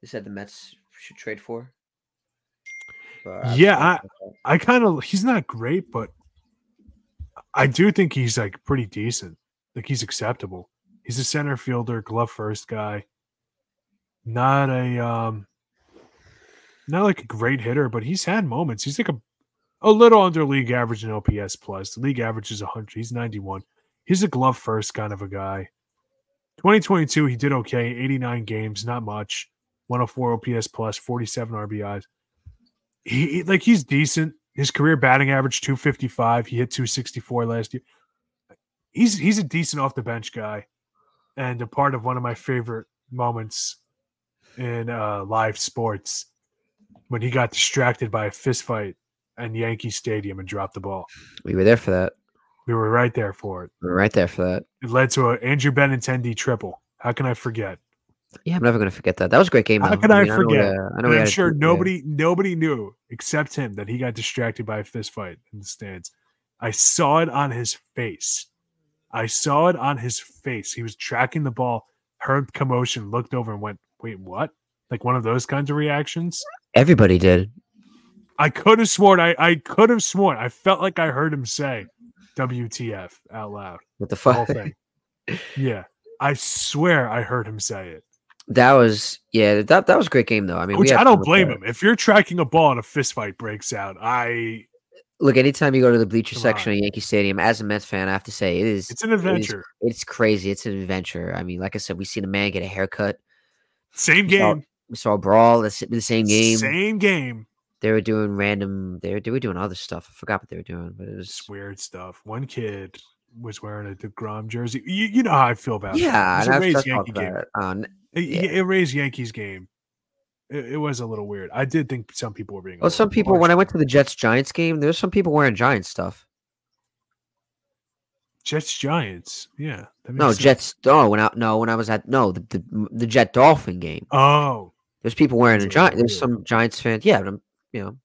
they said the Mets should trade for. But Yeah, I- I kind of he's not great, but I do think he's like pretty decent. Like he's acceptable. He's a center fielder, glove first guy. Not a um not like a great hitter, but he's had moments. He's like a a little under league average in OPS plus. The league average is 100. He's 91. He's a glove first kind of a guy. 2022 he did okay, 89 games, not much. 104 OPS plus, 47 RBIs he like he's decent. His career batting average 255. He hit 264 last year. He's he's a decent off the bench guy, and a part of one of my favorite moments in uh, live sports when he got distracted by a fist fight in Yankee Stadium and dropped the ball. we were there for that. We were right there for it. We were right there for that. It led to a Andrew Benintendi triple. How can I forget? Yeah, I'm never gonna forget that. That was a great game. How can could I know forget? we, uh, I know I'm had a sure yeah. nobody nobody knew except him that he got distracted by a fist fight in the stands. I saw it on his face. I saw it on his face. He was tracking the ball, heard commotion, looked over and went, "Wait, what?" Like one of those kinds of reactions. Everybody did. I could have sworn I I could have sworn I felt like I heard him say WTF out loud. What the The fuck? thing. yeah. I swear I heard him say it. That was yeah. That that was a great game though. I mean, Which I don't blame him. If you're tracking a ball and a fist fight breaks out, I Look, anytime you go to the bleacher Come section on. of Yankee Stadium, as a Mets fan, I have to say it is it's an adventure. it's crazy. It's an adventure. I mean, like I said, we seen a man get a haircut. Same We saw- game. We saw a brawl. The, the same game. Same game. They were doing random. They were, they were doing other stuff. I forgot what they were doing, but it was It's weird stuff. One kid was wearing a DeGrom jersey. You, you know how I feel about yeah. that. It was a Rays Yankee game. it. It, yeah. it raised Yankees game. It, it was a little weird. I did think some people were being. Well, some people when I went to the Jets Giants game, there was some people wearing Giants stuff. Jets Giants, yeah. No, sense. Jets. Oh, when I no when I was at no the the, the Jet Dolphin game. Oh, There's people wearing a That's a giant. There's some Giants fans. Yeah, but I'm, you know,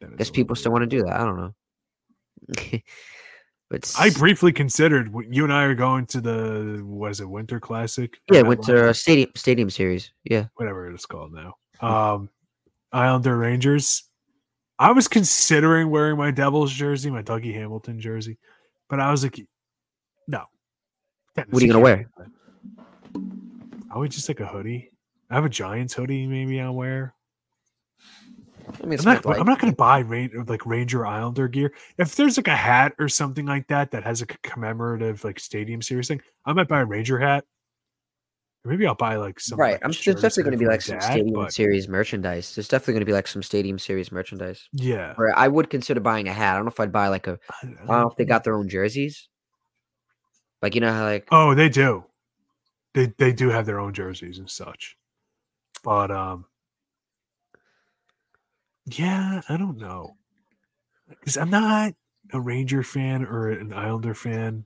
that is I a guess people still want to do that. I don't know. but I briefly considered you and I are going to the what is it Winter Classic? yeah Winter went MetLife? to a stadium stadium series. Yeah, whatever it's called now. Um, Islander Rangers. I was considering wearing my Devils jersey, my Dougie Hamilton jersey, but I was like, no. What are you gonna wear? I would just like a hoodie. I have a Giants hoodie, maybe I'll wear. I mean, I'm not. MetLife. I'm not going to buy like Ranger Islander gear. If there's like a hat or something like that that has like a commemorative like stadium series thing, I might buy a Ranger hat. Or maybe I'll buy like some. right. like, I'm there's definitely going to be like some stadium but series merchandise. There's definitely going to be like some stadium series merchandise. Yeah. Or I would consider buying a hat. I don't know if I'd buy like a. I- I don't know if they got their own jerseys. Like you know how like Oh, they do. They they do have their own jerseys and such. But um yeah, I don't know. Cuz I'm not a Ranger fan or an Islander fan.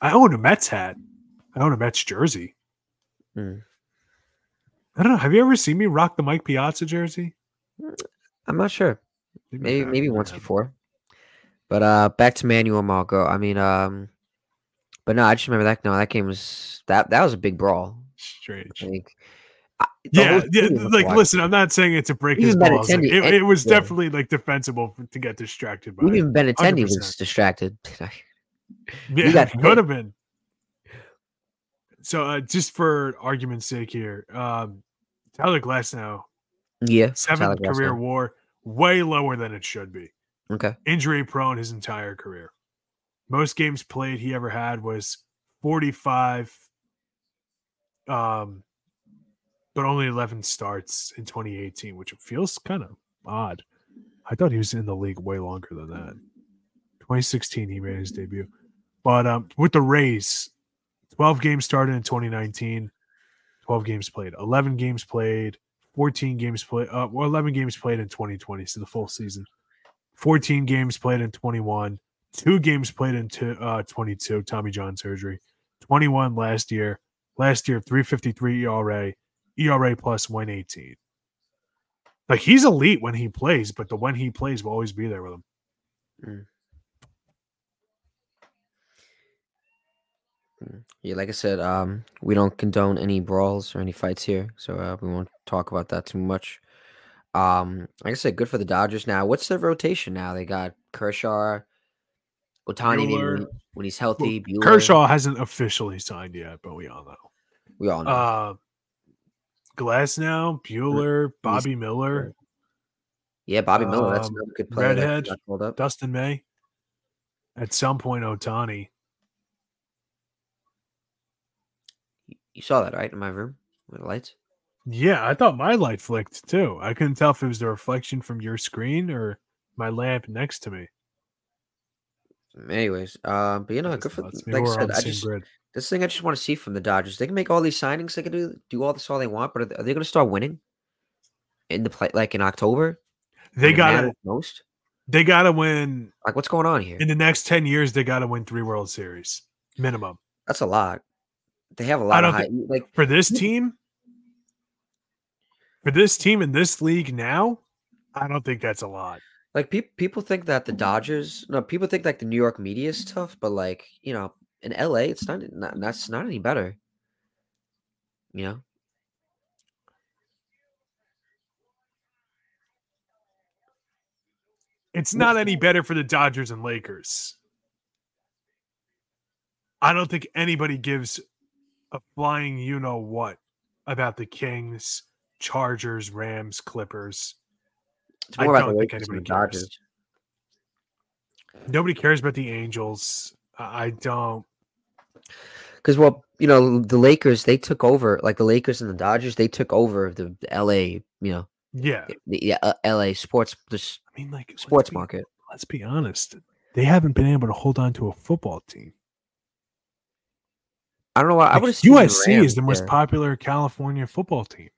I own a Mets hat. I own a Mets jersey. Hmm. I don't know. Have you ever seen me rock the Mike Piazza jersey? I'm not sure. I Maybe maybe once before. But uh back to Manuel Margot. I mean, um but no, I just remember that no, that game was that that was a big brawl. Strange. I- the Yeah, yeah. Like, listen, I'm not saying it's a break his balls. Like, it, it was yeah. definitely like defensible to get distracted by. even Benintendi was 100%. distracted. Yeah, got could have been. So, uh, just for argument's sake here, um, Tyler Glasnow yeah, seventh career WAR, way lower than it should be. Okay, Injury prone his entire career. Most games played he ever had was 45, um, but only 11 starts in 2018, which feels kind of odd. I thought he was in the league way longer than that. 2016, he made his debut. But um, with the Rays, 12 games started in 2019, 12 games played, 11 games played, 14 games played, uh, well, 11 games played in 2020, so the full season. 14 games played in 21, two games played in two, uh, 22, Tommy John surgery, 21 last year. Last year, 353 ERA, ERA plus 118. Like he's elite when he plays, but the when he plays will always be there with him. yeah. Like I said, um, we don't condone any brawls or any fights here, so uh, we won't talk about that too much. Um, like I said, good for the Dodgers. Now, what's their rotation now? They got Kershaw, Ohtani when, Buehler. when he's healthy. Buehler, Kershaw hasn't officially signed yet, but we all know. we all know. Uh, Glass now, Buehler, Bobby Miller, yeah, Bobby Miller. That's um, another good player. Redhead. Dustin May. At some point, Ohtani. You saw that right in my room with the lights. Yeah, I thought my light flicked too. I couldn't tell if it was the reflection from your screen or my lamp next to me. Anyways, um, but you know, good for like I said. I just grid. This thing I just want to see from the Dodgers. They can make all these signings. They can do do all this all they want, but are they, they going to start winning in the play like in October? They got to most. they got to win Like, what's going on here? in the next 10 years they got to win 3 World Series minimum. That's a lot. They have a lot of don't high, like For this hmm. team For this team in this league now, I don't think that's a lot. like people people think that the mm-hmm. Dodgers. No, people think like the New York media is tough, but like you know, in LA, it's not. not that's not any better. You know, It's not any better for the Dodgers and Lakers. I don't think anybody gives a flying you know what about the Kings, Chargers, Rams, Clippers. it's I about don't the Lakers than the anybody cares. Dodgers. Nobody cares about the Angels. I don't. Because well, you know, the Lakers they took over. Like the Lakers and the Dodgers, they took over the, the L.A. You know, Yeah, the yeah, uh, L.A. sports this I mean, like let's sports be- market. Let's be honest. They haven't been able to hold on to a football team. I don't know why. I Like, would have seen USC is the most there. popular California football team.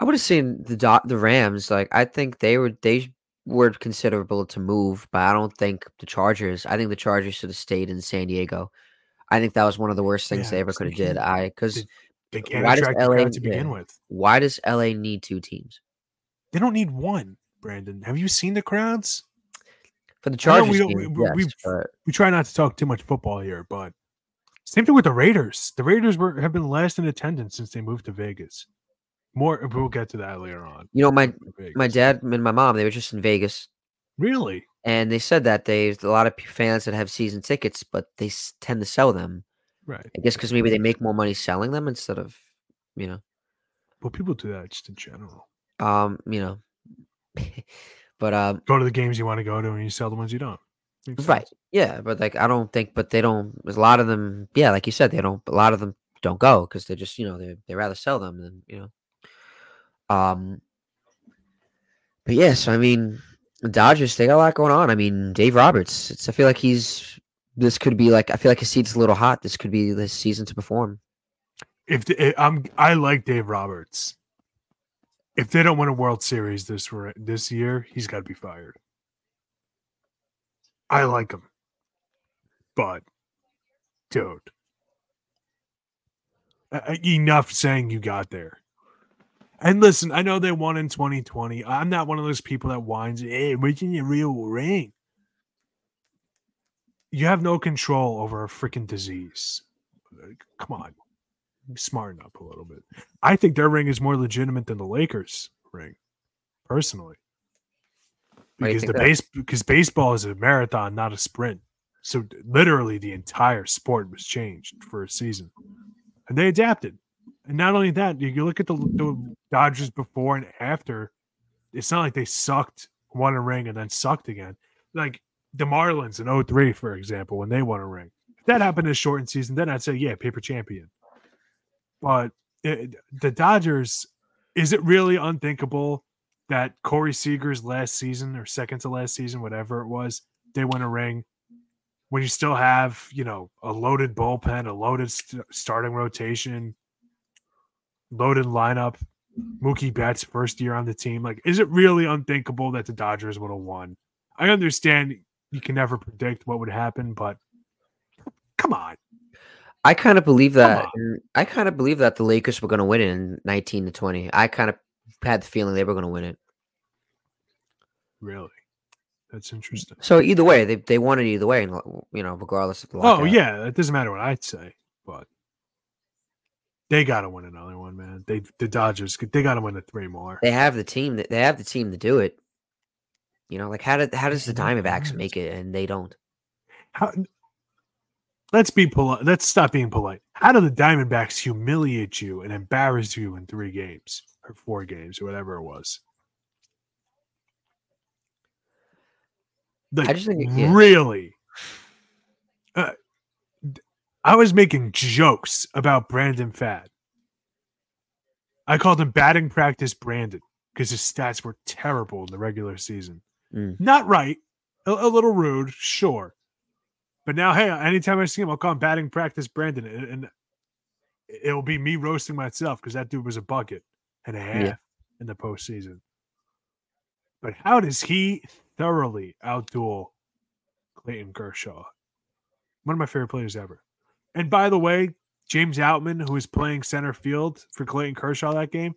I would have seen the Do- the Rams. Like I think they were they were considerable to move, but I don't think the Chargers. I think the Chargers should have stayed in San Diego. I think that was one of the worst things Yeah, they ever could have did. I because they- They can't Why does attract LA to begin yeah. with. why does LA need two teams They don't need one. Brandon, have you seen the crowds? for the Chargers? we we- yes, we've- but We try not to talk too much football here, but same thing with the Raiders. The Raiders were have been last in attendance since they moved to Vegas. More, we'll get to that later on. you know my my dad and my mom they were just in Vegas really? And they said that they a lot of fans that have season tickets, but they s- tend to sell them. Right. I guess because maybe they make more money selling them instead of you know Well, people do that just in general. um you know. but um Go to the games you want to go to, and you sell the ones you don't. Makes Right. sense. Yeah, but like I don't think, but they don't. There's a lot of them. Yeah, like you said, they don't. A lot of them don't go because they just, you know, they they rather sell them than you know. Um. But yes, I mean, Dodgers they got a lot going on. I mean, Dave Roberts. It's I feel like he's. This could be like I feel like his seat's a little hot. This could be this season to perform. If the, eh, I'm, I like Dave Roberts. If they don't win a World Series this this year, he's got to be fired. I like him, but dude, enough saying you got there. And listen, I know they won in 2020. I'm not one of those people that whines, "Hey, where's your real ring?" You have no control over a freaking disease. Like, Come on. smarten up a little bit. I think their ring is more legitimate than the Lakers ring, personally. Why do you Because the that? base because baseball is a marathon, not a sprint. So literally the entire sport was changed for a season. And they adapted. And not only that, you, you look at the, the Dodgers before and after, it's not like they sucked, won a ring, and then sucked again. Like the Marlins in 03, for example, when they won a ring. If that happened in a shortened season, then I'd say, yeah, paper champion. But it, the Dodgers, is it really unthinkable that Corey Seager's last season or second to last season, whatever it was, they win a ring when you still have, you know, a loaded bullpen, a loaded st- starting rotation, loaded lineup, Mookie Betts first year on the team. Like, is it really unthinkable that the Dodgers would have won? I understand you can never predict what would happen, but come on. I kind of believe that. I kind of believe that the Lakers were going to win it in 19 to 20. I kind of had the feeling they were going to win it. Really? That's interesting. So either way, they they won it either way, and you know, regardless of the Oh, yeah. It doesn't matter what I'd say, but they got to win another one, man. They The Dodgers, they got to win the three more. they have the team. that They have the team to do it. You know, like how did how does the Diamondbacks make it and they don't? How, let's be polite. Let's stop being polite. How do the Diamondbacks humiliate you and embarrass you in three games or four games or whatever it was? Like, I just think yeah. really. I was making jokes about Brandon Pfaadt. I called him batting practice Brandon because his stats were terrible in the regular season. Mm. Not right, a, a little rude, sure. But now, hey, anytime I see him, I'll call him batting practice Brandon, and, and it'll be me roasting myself because that dude was a bucket and a half Yeah. in the postseason. But how does he thoroughly outduel Clayton Kershaw? One of my favorite players ever. And by the way, James Outman, who was playing center field for Clayton Kershaw that game,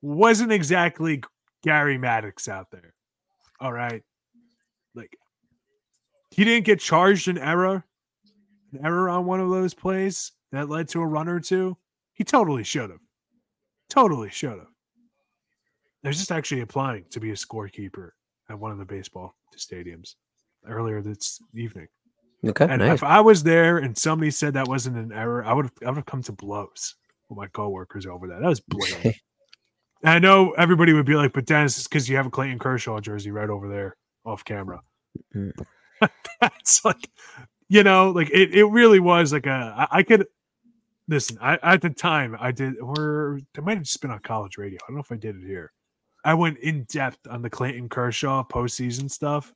wasn't exactly Gary Maddox out there. All right. Like he didn't get charged an error, an error on one of those plays that led to a run or two. He totally should have. Totally should have. They're just actually applying to be a scorekeeper at one of the baseball stadiums earlier this evening. Okay, And nice. if I was there and somebody said that wasn't an error, I would have I would have come to blows with my coworkers over that. That was blatant. I know everybody would be like, but Denis, it's because you have a Clayton Kershaw jersey right over there off camera. Mm. That's like, you know, like it, it really was like a, I, I could, listen, I, at the time I did, or it might have just been on college radio. I don't know if I did it here. I went in depth on the Clayton Kershaw postseason stuff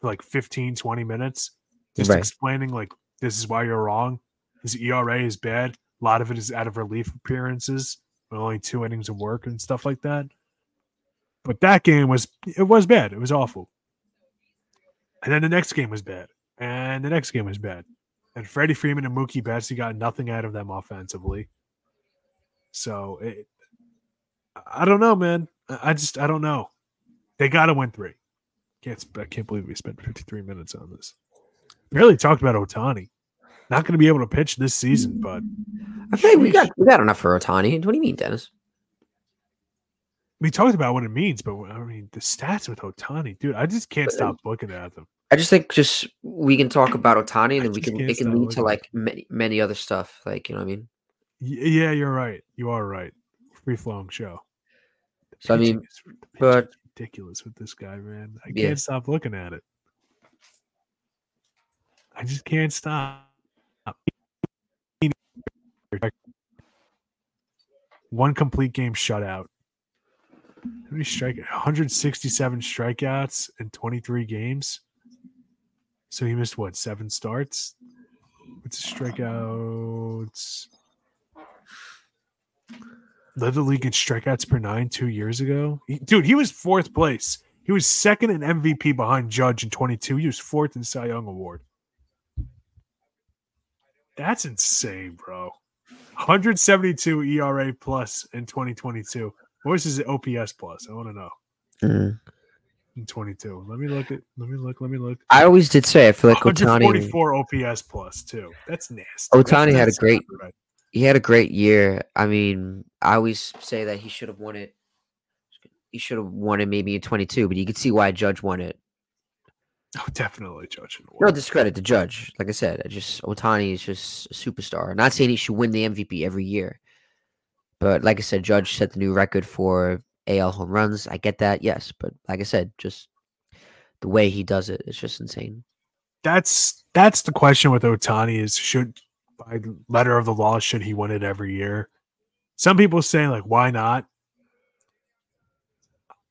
for like 15, 20 minutes, just Right. explaining like, this is why you're wrong. His ERA is bad. A lot of it is out of relief appearances, with only two innings of work and stuff like that. But that game was it was bad. It was awful. And then the next game was bad. And the next game was bad. And Freddie Freeman and Mookie Betts, he got nothing out of them offensively. So it, I don't know, man. I I just I don't know. They got to win three. Can't I can't believe we spent 53 minutes on this. Barely talked about Ohtani. Not going to be able to pitch this season, but I think like we got we got enough for Ohtani. What do you mean, Denis? we talked about what it means. But I mean, the stats with Ohtani, dude, I just can't But, stop looking at them. I just think just we can talk about Ohtani, and then we can it can lead to like many many other stuff. Like you know what I mean. Yeah, you're right. You are right. Free flowing show. The So, I mean, is- the but- ridiculous with this guy, man. I Yeah. can't stop looking at it. I just can't stop. One complete game shutout. How many strike? 167 strikeouts in 23 games. So he missed what? Seven starts. What's the strikeouts? Led the league in strikeouts per nine two years ago. He- dude, he was fourth place. He was second in MVP behind Judge in 22. He was fourth in Cy Young Award. That's insane, bro. 172 ERA plus in 2022. What was his OPS plus? I want to know. Mhm. In 22. Let me look at. Let me look. Let me look. I always did say I feel like Ohtani. 144 OPS plus too. That's nasty. Ohtani had a great- right. he had a great year. I mean, I always say that he should have won it. He should have won it maybe in 22, but you can see why Judge won it. Oh, definitely Judge. No discredit to Judge. Like I said, I just Ohtani is just a superstar. Not saying he should win the MVP every year, but like I said, Judge set the new record for AL home runs. I get that, yes, but like I said, just the way he does it, it's just insane. That's that's the question with Ohtani is should by letter of the law should he win it every year? Some people say like why not?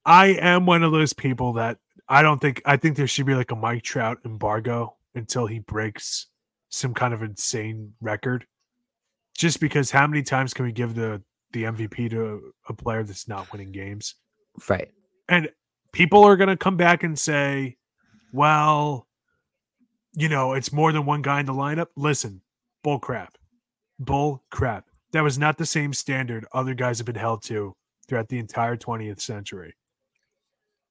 I am one of those people that I don't think I think there should be like a Mike Trout embargo until he breaks some kind of insane record. Just because how many times can we give the the MVP to a player that's not winning games? Right. And people are going to come back and say, well, you know, it's more than one guy in the lineup. Listen, bull crap. Bull crap. That was not the same standard other guys have been held to throughout the entire 20th century.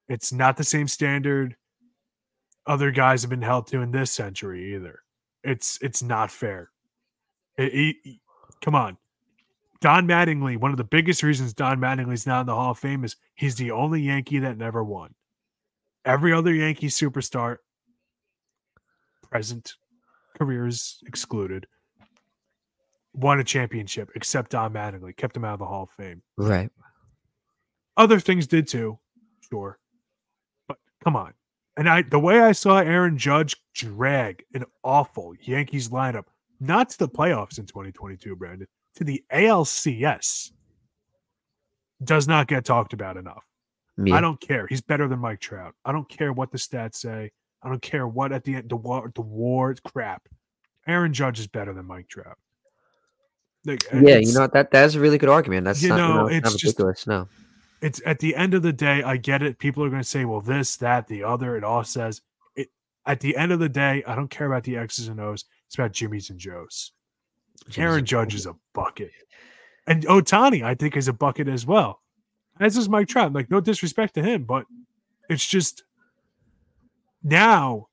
It's not the same standard other guys have been held to in this century either. It's it's not fair. It, it, come on. Don Mattingly, one of the biggest reasons Don Mattingly's not in the Hall of Fame is he's the only Yankee that never won. Every other Yankee superstar, present careers excluded, won a championship except Don Mattingly, kept him out of the Hall of Fame. Right. Other things did too, sure. Come on. And I the way I saw Aaron Judge drag an awful Yankees lineup, not to the playoffs in 2022, Brandon, to the ALCS does not get talked about enough. I don't care. He's better than Mike Trout. I don't care what the stats say. I don't care what at the end the war the war crap. Aaron Judge is better than Mike Trout. Like, yeah, you know that that's a really good argument. That's you not, know, you know, it's not ridiculous. just no, it's at the end of the day. I get it. People are going to say, "Well, this, that, the other." It all says it. At the end of the day, I don't care about the X's and O's. It's about Jimmys and Joes. Aaron Judge is a bucket. And Ohtani, I think, is a bucket as well. As is Mike Trout. Like, no disrespect to him, but it's just now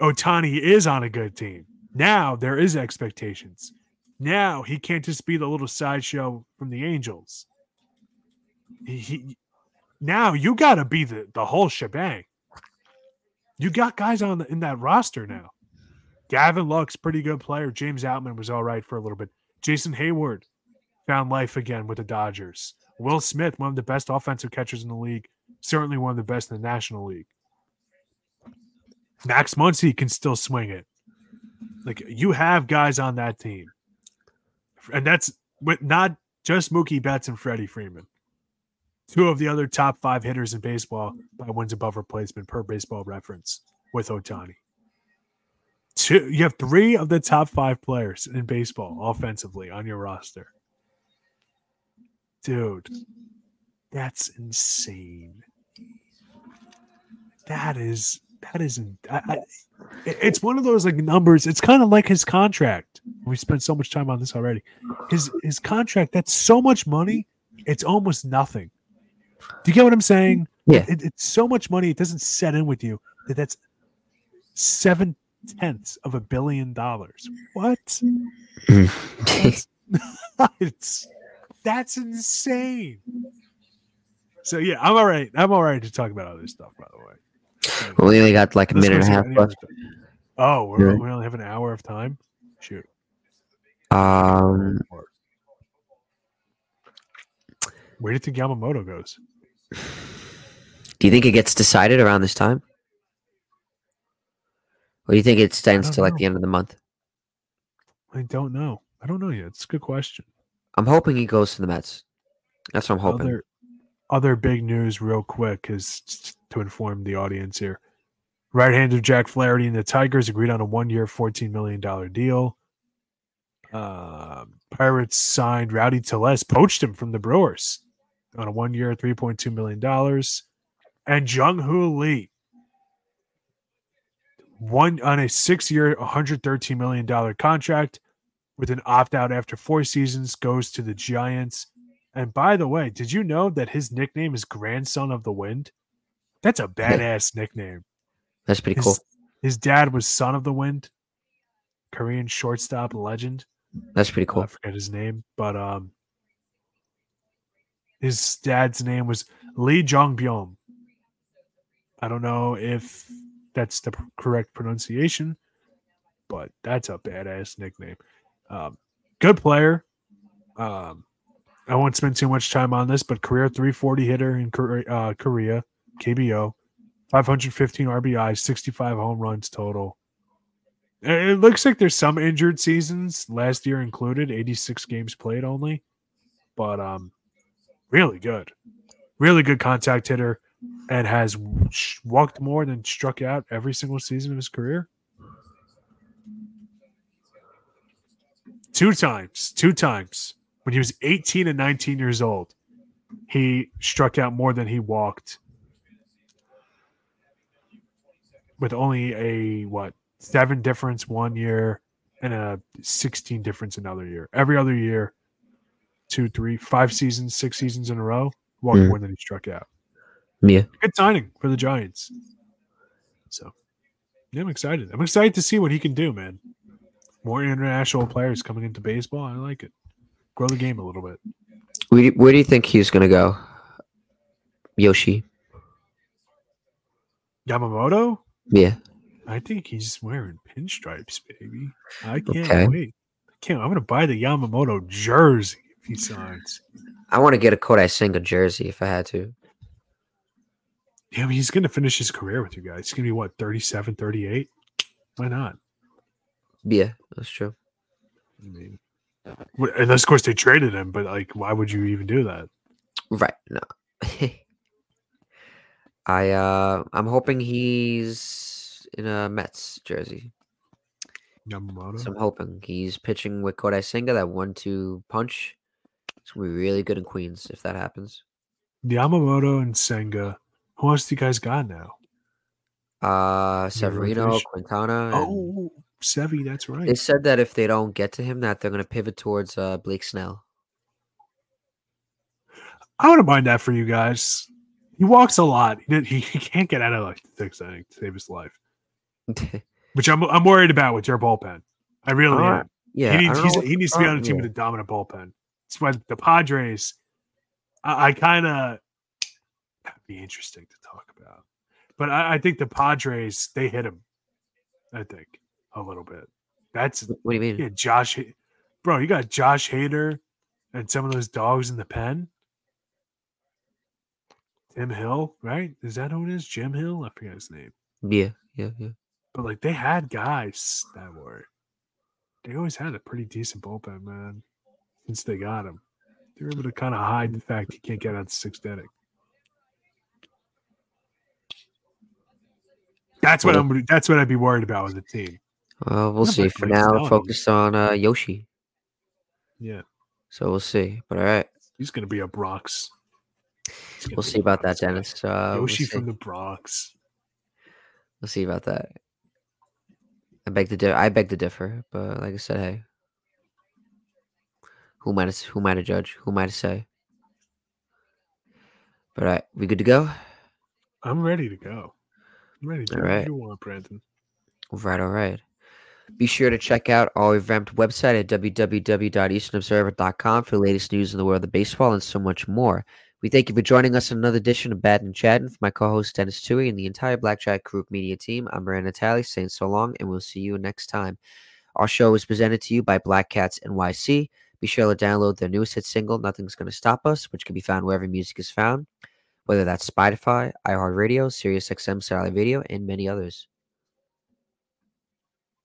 Ohtani is on a good team. Now there is expectations. Now he can't just be the little sideshow from the Angels. He, now you got to be the the whole shebang. You got guys on the, in that roster now. Gavin Lux, pretty good player. James Outman was all right for a little bit. Jason Heyward found life again with the Dodgers. Will Smith, one of the best offensive catchers in the league, certainly one of the best in the National League. Max Muncy can still swing it. Like you have guys on that team, and that's with not just Mookie Betts and Freddie Freeman, two of the other top five hitters in baseball by wins above replacement per Baseball Reference with Ohtani two you have three of the top five players in baseball offensively on your roster. Dude, that's insane. That is that is I, I, it's one of those like numbers. It's kind of like his contract. We spent so much time on this already. His his contract. That's so much money. It's almost nothing. Do you get what I'm saying? Yeah. It, it's so much money. It doesn't set in with you that that's seven tenths of a billion dollars. What? that's, that's, that's insane. So yeah, I'm all right. I'm all right to talk about other stuff. By the way, we only got like a minute and a half left. Oh, we're, Yeah. we only have an hour of time. Shoot. Um, Where do you think Yamamoto goes? Do you think it gets decided around this time? Or do you think it stands to like know. the end of the month? I don't know. I don't know yet. It's a good question. I'm hoping he goes to the Mets. That's what I'm hoping. Other other big news, real quick, is to inform the audience here. Right-hander Jack Flaherty and the Tigers agreed on a one-year, fourteen million dollar deal. Uh, Pirates signed Rowdy Tellez, poached him from the Brewers on a one-year, three point two million dollars, and Jung Hoo Lee one on a six-year, one hundred thirteen million dollar contract with an opt-out after four seasons goes to the Giants. And by the way, did you know that his nickname is Grandson of the Wind? That's a badass nickname. That's pretty His, cool. his dad was Son of the Wind, Korean shortstop legend. That's pretty cool. I forget his name, but um, his dad's name was Lee Jong-beom. I don't know if that's the correct pronunciation, but that's a badass nickname. Um, good player. Um, I won't spend too much time on this, but career 340 hitter in Korea, uh, Korea KBO, 515 RBI, 65 home runs total. It looks like there's some injured seasons last year included, 86 games played only, but um, really good, really good contact hitter, and has walked more than struck out every single season of his career. Two times, two times when he was 18 and 19 years old, he struck out more than he walked with only a what seven difference one year and a 16 difference another year. Every other year, two, three, five seasons, six seasons in a row, walked Mhm. more than he struck out. Yeah. Good signing for the Giants. So, yeah, I'm excited. I'm excited to see what he can do, man. More international players coming into baseball. I like it. Grow the game a little bit. Where do, where do you think he's gonna go? Yoshi. Yamamoto, Yeah. I think he's wearing pinstripes, baby. I can't Okay. wait. I can't. I'm gonna buy the Yamamoto jersey if he signs. I want to get a Kodai Senga jersey if I had to. Yeah, I mean, he's gonna finish his career with you guys. He's gonna be what 37, 38? Why not? Yeah, that's true. I mean, unless of course they traded him, but like, why would you even do that? Right. No. I uh I'm hoping he's in a Mets jersey. Yamamoto. So I'm hoping he's pitching with Kodai Senga, that one two punch. It's gonna be really good in Queens if that happens. Yamamoto and Senga. Who else do you guys got now? Uh Severino. Quintana. and Oh, Sevi, that's right. They said that if they don't get to him, that they're gonna pivot towards uh Blake Snell. I wouldn't mind that for you guys. He walks a lot. He, he, he can't get out of like the sixth inning to save his life, which I'm I'm worried about with your bullpen. I really Alright. am. yeah, he needs he needs to be on a team yeah. with a dominant bullpen. Why the Padres. I, I kind of that'd be interesting to talk about, but I, I think the Padres they hit him. I think a little bit. That's What do you mean? yeah, Josh. Bro, you got Josh Hader and some of those dogs in the pen. Tim Hill, right? Is that who it is? Jim Hill? I forget his name. Yeah, yeah, yeah. But like they had guys that were they always had a pretty decent bullpen, man. Since they got him. They're able to kind of hide the fact he can't get out the sixth inning. That's what I'm that's what I'd be worried about with the team. Well, we'll Not see. For Blake now, Snell, focused on uh Yoshi. Yeah. So we'll see. But all right, He's gonna be a Bronx. We'll see about that, Bronx guy. Denis. Uh, we'll Yoshi from the Bronx. We'll see about that. I beg to differ. I beg to differ, but like I said, hey, who am I to who am I to judge? Who am I to say? But all right, we good to go? I'm ready to go. I'm ready to All right. you want, Brandon. All right, all right. Be sure to check out our revamped website at www.easternobserver.com for the latest news in the world of baseball and so much more. We thank you for joining us in another edition of Bad and Chatting. For my co-host Denis Tuohy and the entire Blackjack Group media team, I'm Brandon Natale saying so long, and we'll see you next time. Our show is presented to you by Black Cats NYC. Be sure to download their newest hit single, Nothing's Gonna Stop Us, which can be found wherever music is found, whether that's Spotify, iHeartRadio, SiriusXM Satellite Video, and many others.